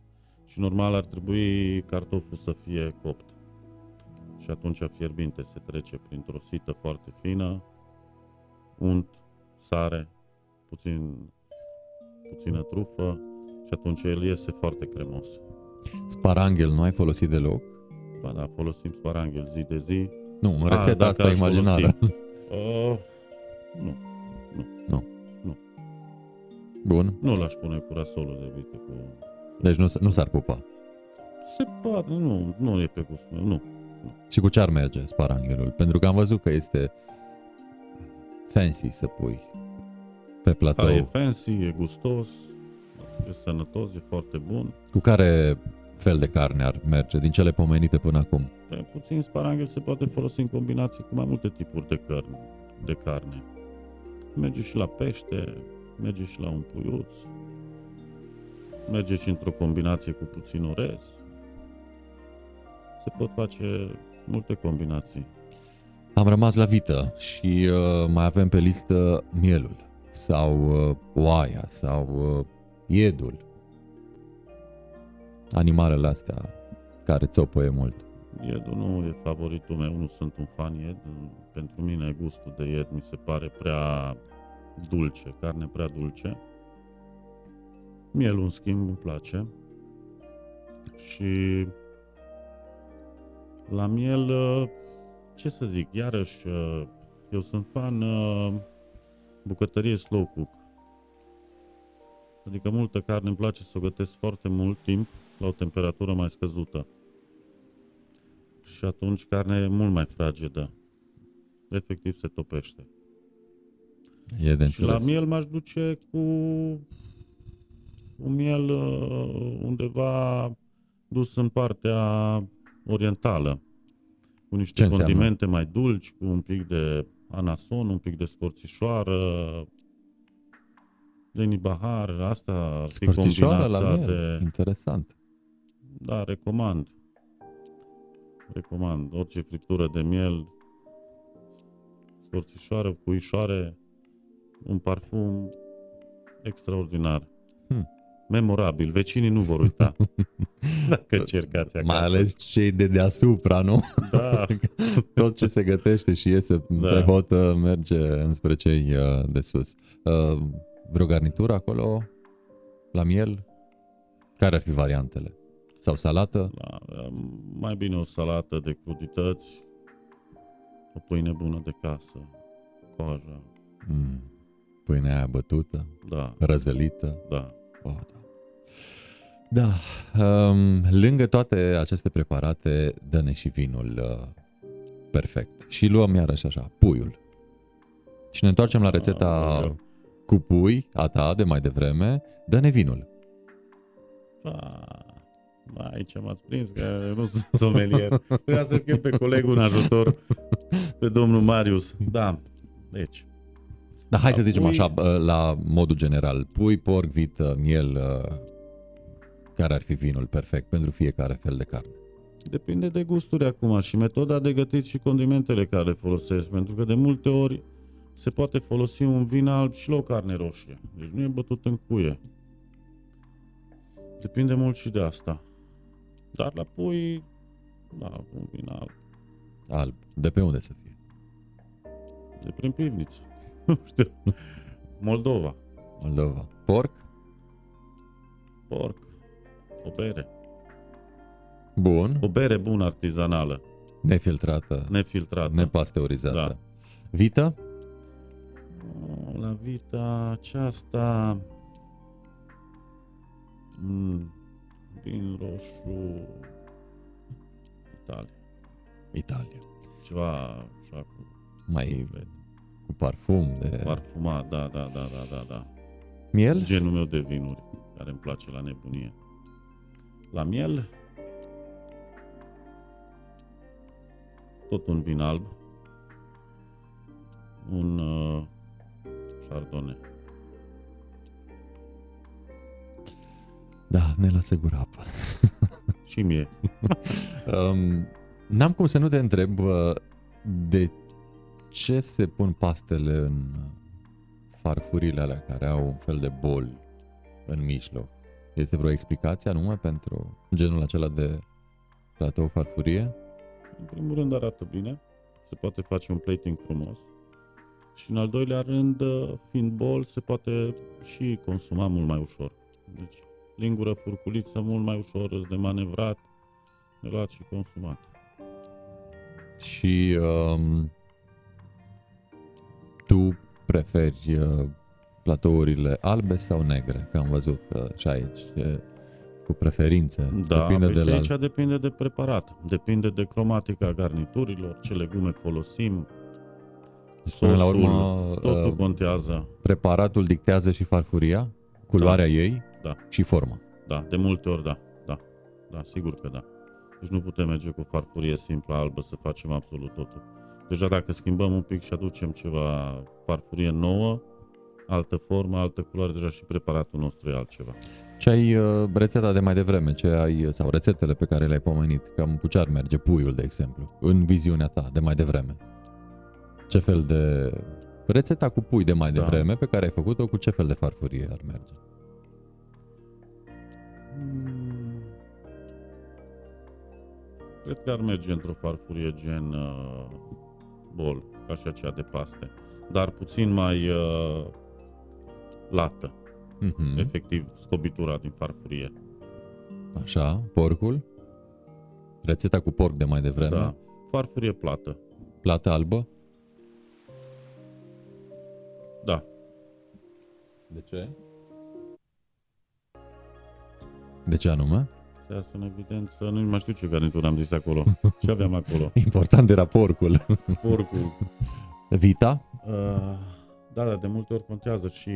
Și normal ar trebui cartoful să fie copt. Și atunci fierbinte se trece printr-o sită foarte fină, unt, sare, puțin, puțină trufă și atunci el iese foarte cremos. Sparanghel nu ai folosit deloc? Ba da, folosim sparanghel zi de zi. Nu, în Ah, rețeta dacă asta aș imaginară. Uh, nu, Bun. nu l-aș pune cu rasolul de vită. Cu... Deci nu, s- nu s-ar pupa. Se poate, nu, nu e pe gustul meu, nu. Și cu ce ar merge sparanghelul? Pentru că am văzut că este fancy să pui pe platou. Da, e fancy, e gustos, e sănătos, e foarte bun. Cu care fel de carne ar merge din cele pomenite până acum? Pe puțin sparanghel se poate folosi în combinație cu mai multe tipuri de carne. De carne. Merge și la pește, merge și la un puiuț, merge și într-o combinație cu puțin orez. Se pot face multe combinații. Am rămas la vită și uh, mai avem pe listă mielul sau uh, oaia sau uh, iedul. Animalele astea care țopăie mult. Iedul nu e favoritul meu, nu sunt un fan ied. Pentru mine gustul de ied mi se pare prea dulce, carne prea dulce. Mielul, în schimb, îmi place. Și la miel, uh, ce să zic, iarăși, uh, eu sunt fan uh, bucătărie slow cook. Adică multă carne îmi place să o gătesc foarte mult timp la o temperatură mai scăzută. Și atunci carnea e mult mai fragedă. Efectiv se topește. E de Și la înțeles. miel m-aș duce cu un miel uh, undeva dus în partea orientală, cu niște Ce înseamnă? condimente mai dulci, cu un pic de anason, un pic de scorțișoară, de nibahar, asta ar fi Scorțișoară la combinația miel. de... Interesant. Da, recomand. Recomand. Orice friptură de miel, scorțișoară, puișoare, un parfum extraordinar. Hmm. Memorabil. Vecinii nu vor uita. Dacă încercați acasă. Mai ales cei de deasupra, nu? Da, Tot ce se gătește și iese Da. pe hot uh, merge înspre cei uh, de sus. Uh, Vreo garnitură acolo? La miel? Care ar fi variantele? Sau salată? da, mai bine o salată de crudități, o pâine bună de casă, coaja. Mm. Pâinea aia bătută, Da, răzălită. da. Oh, da. Da, um, lângă toate aceste preparate, dă-ne și vinul uh, perfect. Și luăm iarăși așa, puiul. Și ne întoarcem la rețeta Aoleu. cu pui, a ta de mai devreme, dă-ne vinul. Da. Da, aici m-ați prins că eu nu sunt somelier. Vreau să chem pe colegul în ajutor, pe domnul Marius. Da, deci, Dar hai La să zicem pui- așa, uh, la modul general, pui, porc, vită, miel, uh, care ar fi vinul perfect pentru fiecare fel de carne? depinde de gusturi acum și metoda de gătit și condimentele care le folosesc, pentru că de multe ori se poate folosi un vin alb și la o carne roșie. Deci nu e bătut în cuie. Depinde mult și de asta. Dar la pui, da, un vin alb. Alb. De pe unde să fie? De prin pivniță. Nu știu. Moldova. Moldova. Porc? Porc. O bere. Bun. O bere bună artizanală, Nefiltrată. nefiltrată. Nepasteurizată. Da. Vită? Oh, La vita aceasta... Mm, vin roșu... Italia. Italia. Ceva așa cu Mai cu parfum de... parfumat, da, da, da, da, da, da. Miel? Genul meu de vinuri, care îmi place la nebunie. La miel, tot un vin alb, un uh, chardonnay. Da, ne lasă gura apă. Și mie. Um, n-am cum să nu te întreb uh, de ce se pun pastele în farfurile alea care au un fel de bol în mijloc. Este vreo explicație anume pentru genul acela de platou farfurie? În primul rând arată bine, se poate face un plating frumos. Și în al doilea rând, uh, fiind bol, se poate și consuma mult mai ușor. Deci, lingură, furculiță, mult mai ușor, îți de manevrat, de luat și consumat. Și um, tu preferi uh, platourile albe sau negre? Că am văzut că și aici e cu preferințe. Da, Depinde păi de și la... aici depinde de preparat, depinde de cromatica garniturilor, ce legume folosim, Deci, până la sosul, urmă, totul uh, contează. preparatul dictează și farfuria, culoarea ei Da. și forma. Da, de multe ori da, da, da, sigur că da. Deci nu putem merge cu farfurie simplă albă să facem absolut totul. Deja dacă schimbăm un pic și aducem ceva farfurie nouă, altă formă, altă culoare, deja și preparatul nostru e altceva. Ce ai uh, rețeta de mai devreme, ce ai, sau rețetele pe care le-ai pomenit, cam cu ce ar merge puiul, de exemplu, în viziunea ta de mai devreme? Ce fel de... Rețeta cu pui de mai Da. devreme pe care ai făcut-o, cu ce fel de farfurie ar merge? Mm. Cred că ar merge într-o farfurie gen uh, bol, ca și aceea de paste. Dar puțin mai uh, lată, Mhm. efectiv scobitura din farfurie. Așa, porcul. Rețeta cu porc de mai devreme. Da. Farfurie plată. Plată albă. Da. De ce? De ce anume? Se iasă în evidență, nu mai știu ce garnitură am zis acolo. Ce aveam acolo? Important era porcul. Porcul. Vita? Uh, da, dar de multe ori contează și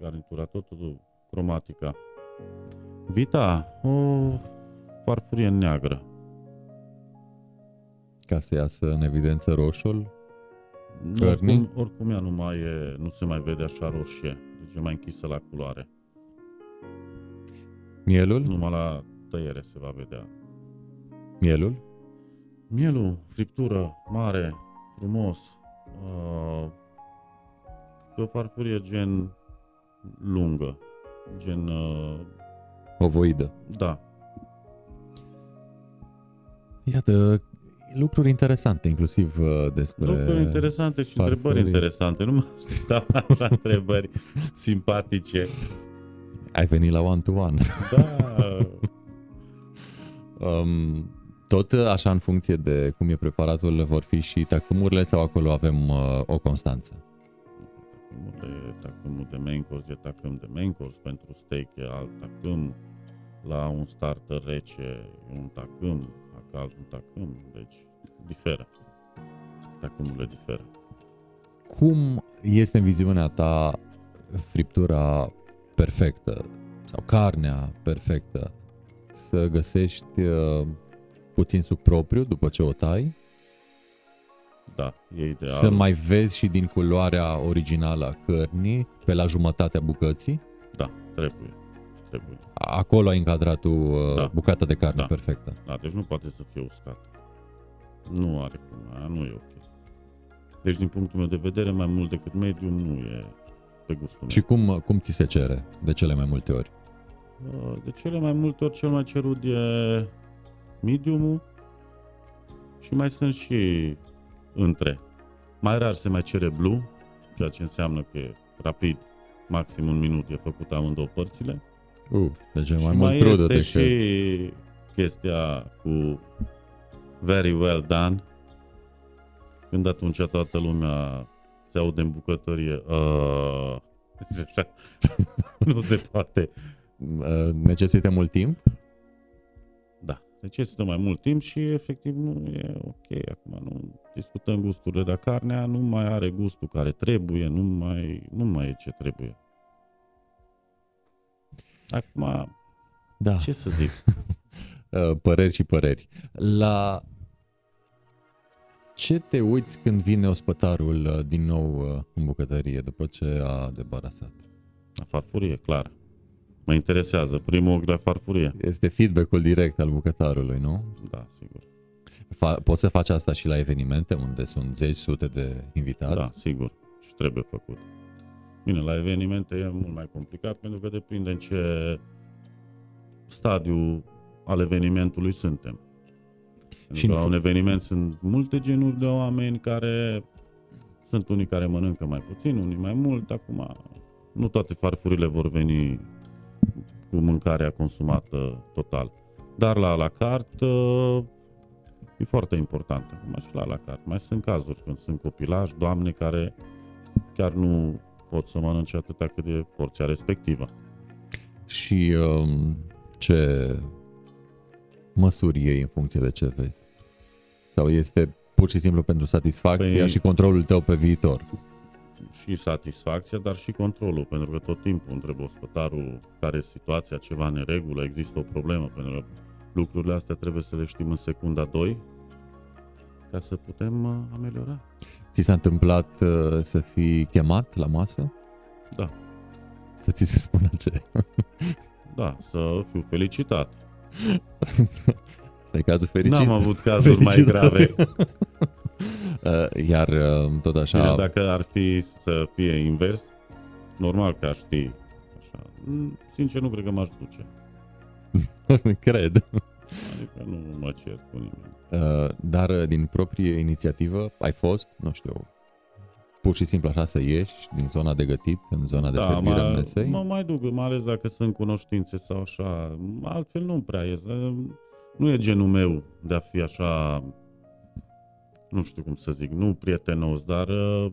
garnitura, totul cromatica. Vita, o farfurie neagră. Ca să iasă în evidență roșul. Nu, Cărnii? Oricum, oricum ea nu, mai e, nu se mai vede așa roșie, deci e mai închisă la culoare. Mielul? Numai la tăiere se va vedea. Mielul? Mielul, friptură, mare, frumos. Uh, pe o farfurie gen lungă, gen, uh, Ovoidă. da, Iată, lucruri interesante, inclusiv uh, despre... Lucruri interesante și farfurii. întrebări interesante. Nu mă așteptam așa întrebări simpatice. Ai venit la one-to-one. Da, Um, tot așa în funcție de cum e preparatul vor fi și tacâmurile sau acolo avem uh, o constanță? tacâmul de, tacâmul de main course e tacâm de main course, pentru steak e alt tacâm, la un starter rece e un tacâm, la cald un tacâm, deci diferă. Tacâmurile diferă. Cum este în viziunea ta friptura perfectă sau carnea perfectă? Să găsești uh, puțin suc propriu după ce o tai, Da, e ideal. să mai vezi și din culoarea originală a cărnii pe la jumătatea bucății. Da, trebuie. Trebuie. Acolo ai încadrat tu uh, Da. bucata de carne Da. perfectă. Da, deci nu poate să fie uscat. Nu are cum, aia nu e ok. Deci din punctul meu de vedere, mai mult decât medium nu e pe gustul meu. Și cum, cum ți se cere de cele mai multe ori? Uh, De cele mai multe ori cel mai cerut e mediumul și mai sunt și între. Mai rar se mai cere blue, ceea ce înseamnă că e rapid, maxim un minut e făcut amândouă părțile. Uh, deci e mai și mult mai crudă este decât... și chestia cu very well done, când atunci toată lumea se aude în bucătărie. Uh, zice așa, nu se poate. Uh, necesită mult timp? Da, necesită mai mult timp și efectiv nu e ok. Acum nu discutăm gusturile, dar carnea nu mai are gustul care trebuie, nu mai, nu mai e ce trebuie. Acum, Da. ce să zic? Uh, păreri și păreri. La ce te uiți când vine ospătarul uh, din nou uh, în bucătărie după ce a debarasat? La farfurie, clar. Mă interesează. Primul ochi la farfurie. Este feedback-ul direct al bucătarului, nu? Da, sigur. Fa- poți să faci asta și la evenimente unde sunt zeci, sute de invitați? Da, sigur. Și trebuie făcut. Bine, la evenimente e mult mai complicat pentru că depinde în ce stadiu al evenimentului suntem. Pentru Și că în la fu- un eveniment sunt multe genuri de oameni care sunt unii care mănâncă mai puțin, unii mai mult. Acum, nu toate farfurile vor veni cu mâncarea consumată total. Dar la la carte e foarte important. Acum și la la carte. Mai sunt cazuri când sunt copilași, doamne care chiar nu pot să mănânce atâta cât e porția respectivă. Și um, ce măsuri iei în funcție de ce vezi? Sau este pur și simplu pentru satisfacția Păi- și controlul tău pe viitor? și satisfacția, dar și controlul, pentru că tot timpul întreb ospătarul care e situația, ceva neregulă, există o problemă, pentru că lucrurile astea trebuie să le știm în secunda 2 ca să putem uh, ameliora. Ți s-a întâmplat uh, să fii chemat la masă? Da, Să ți se spună ce? da, să fiu felicitat. Asta e cazul fericit. N-am avut cazuri mai Fericit. grave. Uh, Iar uh, tot așa, Bine, dacă ar fi să fie invers, normal că aș ști. Așa. Mm, Sincer, nu cred că m-aș duce. cred. Adică nu mă cer cu nimeni. Uh, dar uh, din proprie inițiativă ai fost, nu știu, pur și simplu așa să ieși din zona de gătit în zona de da, servire a mă, mesei? mă mai duc, mai ales dacă sunt cunoștințe sau așa. Altfel nu prea ies. Nu e genul meu de a fi așa, nu știu cum să zic, nu prietenos, dar uh,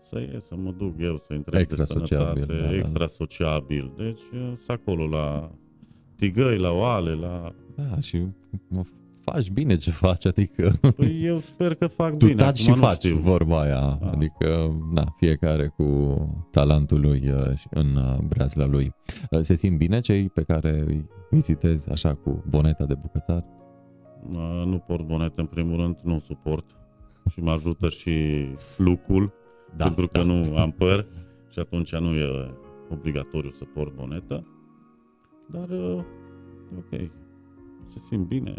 să ies, să mă duc eu, să întreb Extra de sănătate, sociabil, da, da. extra sociabil. Deci uh, sunt acolo la tigăi, la oale, la... Da, și mă faci bine ce faci, adică Păi eu sper că fac tu bine. taci și acum nu faci știu. vorba aia, Da. adică na, fiecare cu talentul lui uh, și în uh, breazla lui. Uh, Se simt bine cei pe care îi vizitezi așa cu boneta de bucătar? Uh, Nu port bonet în primul rând, nu suport. Și mă ajută și lucul, Da, pentru că da. nu am păr și atunci nu e obligatoriu să port bonetă. Dar uh, e ok. Se simt bine,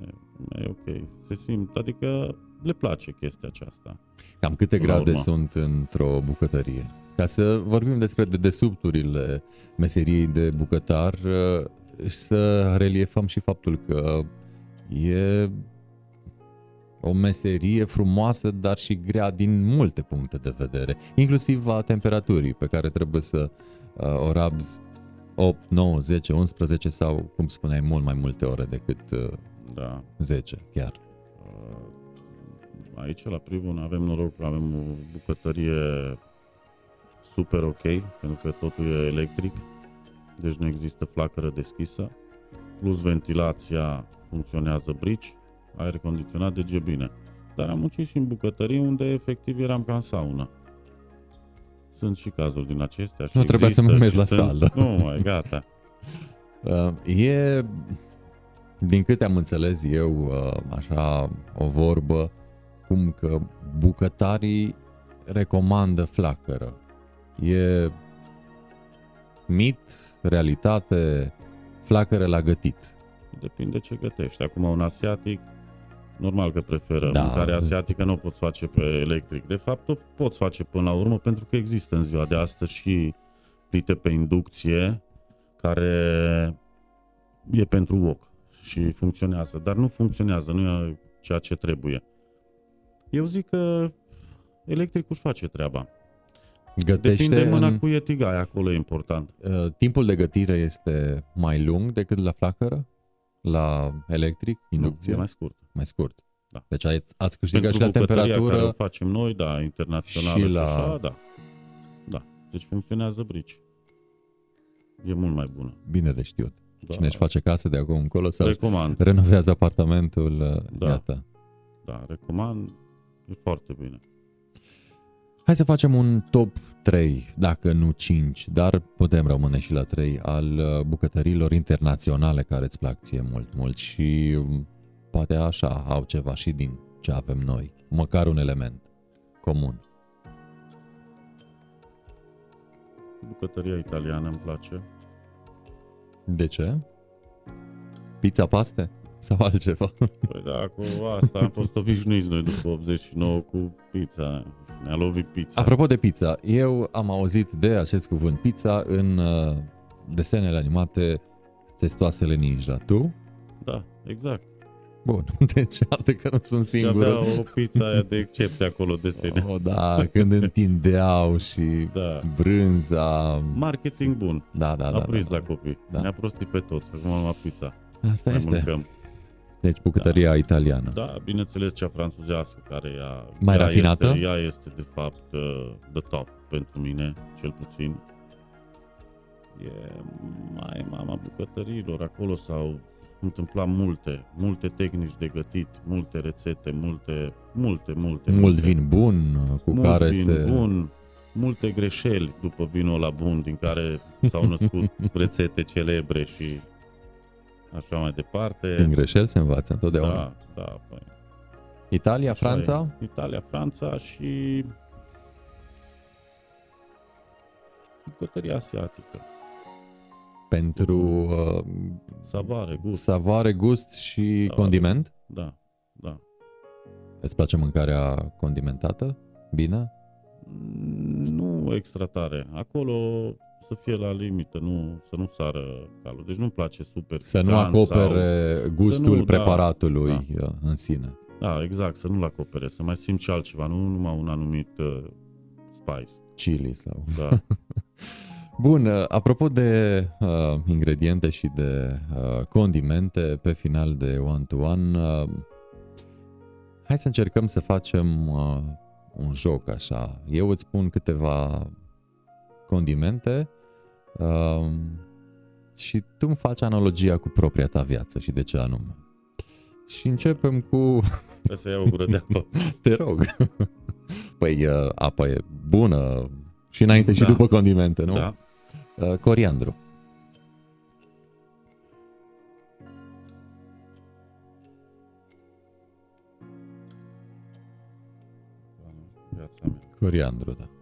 e ok. Se simt, adică le place chestia aceasta. Cam câte Până la grade urmă. sunt într-o bucătărie? Ca să vorbim despre dedesubturile meseriei de bucătar, uh, să reliefăm și faptul că e o meserie frumoasă, dar și grea din multe puncte de vedere, inclusiv a temperaturii pe care trebuie să uh, o rabzi 8, 9, 10, 11 sau, cum spuneai, mult mai multe ore decât uh, Da. 10 chiar. Uh, Aici, la Privon, avem noroc că avem o bucătărie super ok, pentru că totul e electric, deci nu există flacără deschisă, plus ventilația funcționează brici, aer condiționat, deci e bine. Dar am muncit și în bucătărie unde efectiv eram ca în saună. Sunt și cazuri din acestea. Și Nu trebuia să există mergi și la sunt... sală. Nu, mai gata. Uh, E, din câte am înțeles eu, uh, așa o vorbă, cum că bucătarii recomandă flacără. E mit, realitate, flacără la gătit. Depinde ce gătești. Acum un asiatic, normal că preferă. Da. Da. Mâncarea asiatică nu o poți face pe electric. De fapt, o poți face până la urmă pentru că există în ziua de astăzi și plite pe inducție care e pentru wok și funcționează. Dar nu funcționează, nu e ceea ce trebuie. Eu zic că electricul își face treaba. Gătește Depinde mâna în, cu etigai, acolo e important. uh, timpul de gătire este mai lung decât la flacără? La electric, inducție? Nu, e mai... mai scurt. mai scurt. Da. Deci ați, ați câștigat și la bucătăria temperatură. care o facem noi, da, internațională și și, la- așa, da. Da, deci funcționează brici. E mult mai bună. Bine de știut. Da. Cine își face casă de acum încolo sau Recomand, renovează apartamentul, uh, Da. iată. da, recomand, e foarte bine. Hai să facem un top 3, dacă nu 5, dar putem rămâne și la 3, al uh, bucătărilor internaționale care îți plac ție mult, mult și um, poate așa au ceva și din ce avem noi, măcar un element comun. Bucătăria italiană îmi place. De ce? Pizza paste? Sau altceva? Păi da, cu asta am fost obișnuiți noi după 89 cu pizza. Ne-a lovit pizza. Apropo de pizza, eu am auzit de acest cuvânt pizza în uh, desenele animate Testoasele Ninja. Tu? Da, exact. Bun, deci iată că nu sunt Și singur. avea o pizza aia de excepție acolo de sine. Oh, da, când întindeau și Da. brânza. Marketing bun. Da, da, A da. prins da, la copii. Da. Ne-a prostit pe toți. Acum am pizza. da. Asta Mai este. mâncăm. Deci bucătăria italiană. Da, bineînțeles cea franțuzească care ea, Mai ea rafinată? Este, ea este de fapt uh, the top pentru mine, cel puțin. E mai mama bucătăriilor, acolo s-au întâmplat multe, multe tehnici de gătit, multe rețete, multe, multe, multe. Mult multe. vin bun cu Mult care vin se... bun, multe greșeli după vinul la bun, din care s-au născut rețete celebre și așa mai departe. Din greșeli se învață întotdeauna. Da, da, păi. Italia, Așa Franța? e. Italia, Franța și bucătăria asiatică. Pentru uh, Savoare, gust. savoare, gust și Savoare. condiment? Da, da. Îți place mâncarea condimentată? Bine? Mm, Nu extra tare. Acolo să fie la limită, nu, să nu sară calul. Deci nu-mi place super Să nu picant acopere sau... gustul Să nu, da, preparatului da. în sine. Da, exact, să nu-l acopere, să mai simți și altceva, nu numai un anumit uh, spice. Chili sau... Da. Bun, uh, apropo de uh, ingrediente și de uh, condimente, pe final de one-to-one, uh, hai să încercăm să facem uh, un joc așa. Eu îți spun câteva condimente uh, și tu îmi faci analogia cu propria ta viață și de ce anume. Și începem cu... Trebuie să iau o gură de apă. Te rog. Păi uh, apa e bună și înainte și Da. după condimente, nu? Da. Uh, coriandru. Viața mea. Coriandru, da.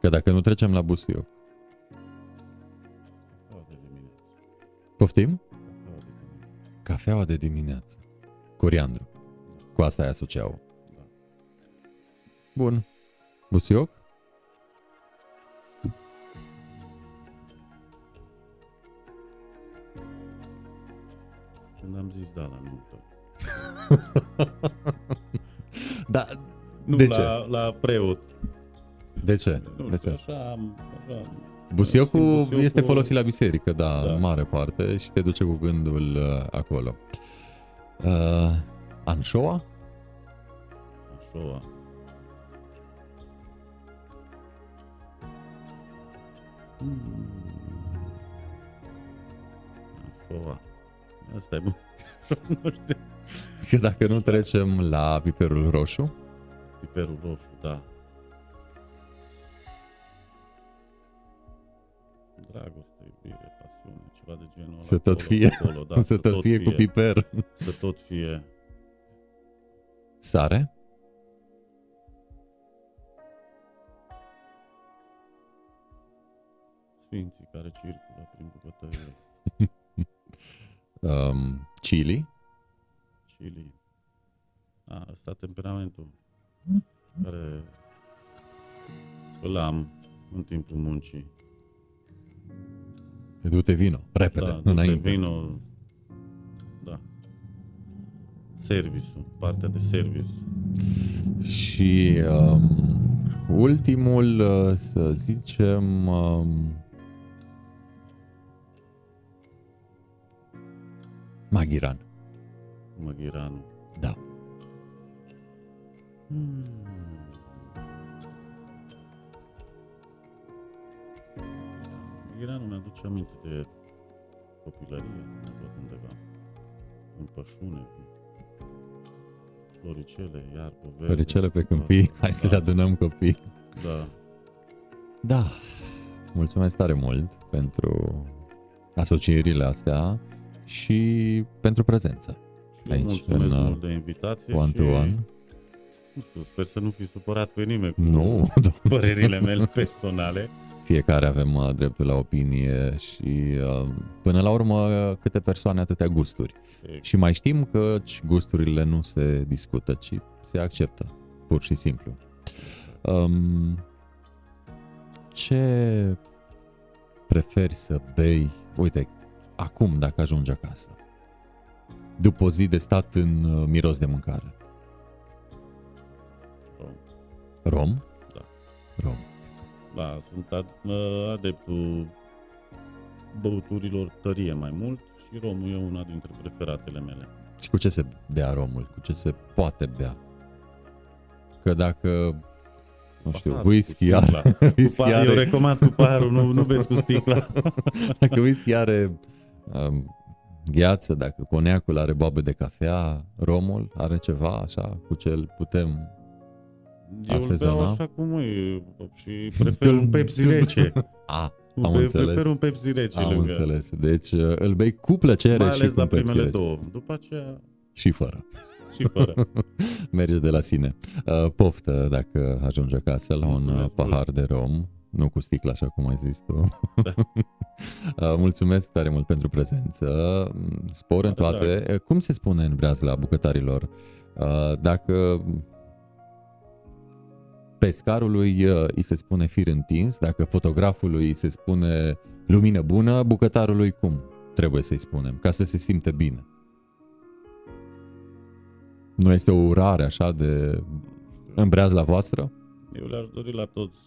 Că dacă nu trecem la busuioc. Cafeaua de dimineață. Poftim? Cafeaua de dimineață. Cafeaua de dimineață. Coriandru. Cu asta ai asociau. Da. Bun. Busuioc? Când am zis da la nuntă. Da. Nu De la, ce? la preot. De ce? Nu De știu, ce? așa, am- așa Busiocul Simt busiocul- este folosit la biserică, da, Da. în mare parte, și te duce cu gândul uh, acolo. Uh, anșoa? Așa. Așa. Asta e bun. nu știu. Că dacă nu trecem la piperul roșu, Piperul roșu, da. Dragoste, iubire, pasiune, ceva de genul ăla. Să tot acolo, fie. Acolo, da, să tot fie cu piper. Să tot fie. Sare? Sfinții care circulă prin bucătărie. Um, chili? Chili. A, ăsta temperamentul care îl am în timpul muncii. Du-te vino, repede, Da, du-te, înainte. vino. Da. Serviciul, partea de service. Și um, ultimul, uh, să zicem, um, Maghiran. Măghiranul. Da. Hmm. Măghiranul mi-aduce aminte de copilărie, am văd undeva. În pășune, floricele, iarbă verde. Floricele pe câmpii, hai să le da, adunăm copii. da. Da, mulțumesc tare mult pentru asocierile astea și pentru prezență. Și eu Aici, mulțumesc în, uh, mult de invitație One și to one. nu știu, sper să nu fi supărat pe nimeni cu Nu, părerile mele personale. Fiecare avem uh, dreptul la opinie și uh, până la urmă uh, câte persoane atâtea gusturi. Și mai știm că gusturile nu se discută, ci se acceptă, pur și simplu. Um, ce preferi să bei, uite, acum dacă ajungi acasă, după o zi de stat în uh, miros de mâncare? Rom. Rom? Da. Rom. Da, sunt ad- uh, adeptul băuturilor tărie mai mult și romul e una dintre preferatele mele. Și cu ce se bea romul? Cu ce se poate bea? Că dacă, nu știu, Paharul whisky cu are, sticla. Cu whisky pahar, eu are, recomand cu paharul, nu, nu beți cu sticla. dacă whisky are um, gheață, dacă coneacul are boabe de cafea, romul are ceva așa cu ce îl putem... Eu îl sezona? beau așa cum e și prefer un Pepsi rece. A, Be- am înțeles. Prefer un Pepsi rece Am lângă. înțeles. Deci uh, îl bei cu plăcere Mai și ales cu la Pepsi primele rece. două. După aceea Și fără. și fără. Merge de la sine. Uh, poftă dacă ajungi acasă la un uh, Mulțumesc pahar de rom, nu cu sticlă așa cum ai zis tu. Da. Uh, mulțumesc tare mult pentru prezență. Spor în Mare toate. Uh, Cum se spune în breazla bucătarilor? Uh, Dacă pescarului uh, îi se spune fir întins, dacă fotografului îi se spune lumină bună, bucătarului cum trebuie să-i spunem, ca să se simte bine. Nu este o urare așa de îmbreaz la voastră? Eu le-aș dori la toți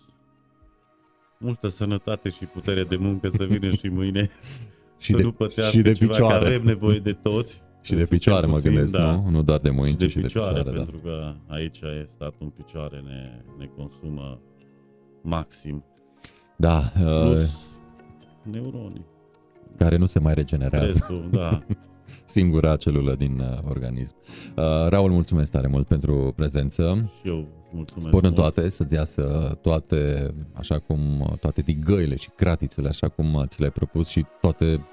multă sănătate și putere de muncă să vină și mâine și să de, nu pățească și de ceva, picioare. că avem nevoie de toți. Și de picioare mă puțin, gândesc, da. nu? Nu doar de mâini, și de ci și de picioare, picioare, da. pentru că aici e statul în picioare, ne, ne consumă maxim. Da, uh, Plus neuronii, care nu se mai regenerează. stresul, da. Singura celulă din uh, organism. Uh, Raul, mulțumesc tare mult pentru prezență. Și eu mulțumesc Spor în mult. toate, să-ți iasă toate, așa cum, toate digăile și cratițele, așa cum ți le-ai propus și toate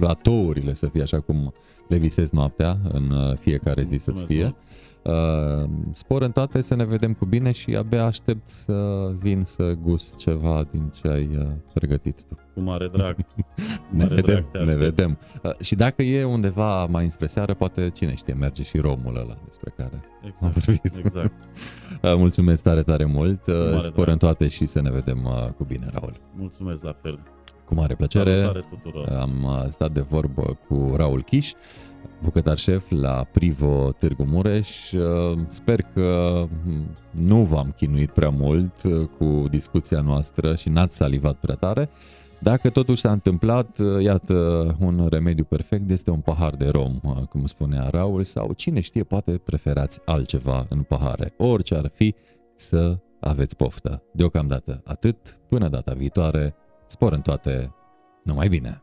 platourile să fie așa cum le visezi noaptea, în uh, fiecare zi să-ți Mulțumesc fie. Uh, spor în toate, să ne vedem cu bine și abia aștept să vin să gust ceva din ce ai uh, pregătit tu. Cu mare drag. Ne Mare vedem, drag te ne aștept. vedem. Uh, și dacă e undeva mai înspre seară, poate cine știe, merge și romul ăla despre care am Exact, vorbit. exact. Uh, Mulțumesc tare, tare mult. Uh, mare Spor drag. în toate și să ne vedem uh, cu bine, Raul. Mulțumesc la fel. Cu mare plăcere. Salutare tuturor. Am uh, stat de vorbă cu Raul Chiș, bucătar șef la Privo Târgu Mureș. Uh, Sper că mm, nu v-am chinuit prea mult uh, cu discuția noastră și n-ați salivat prea tare. Dacă totuși s-a întâmplat, uh, iată, un remediu perfect este un pahar de rom, uh, cum spunea Raul, sau cine știe, poate preferați altceva în pahare. Orice ar fi, să aveți poftă. Deocamdată atât, până data viitoare, spor în toate, numai bine!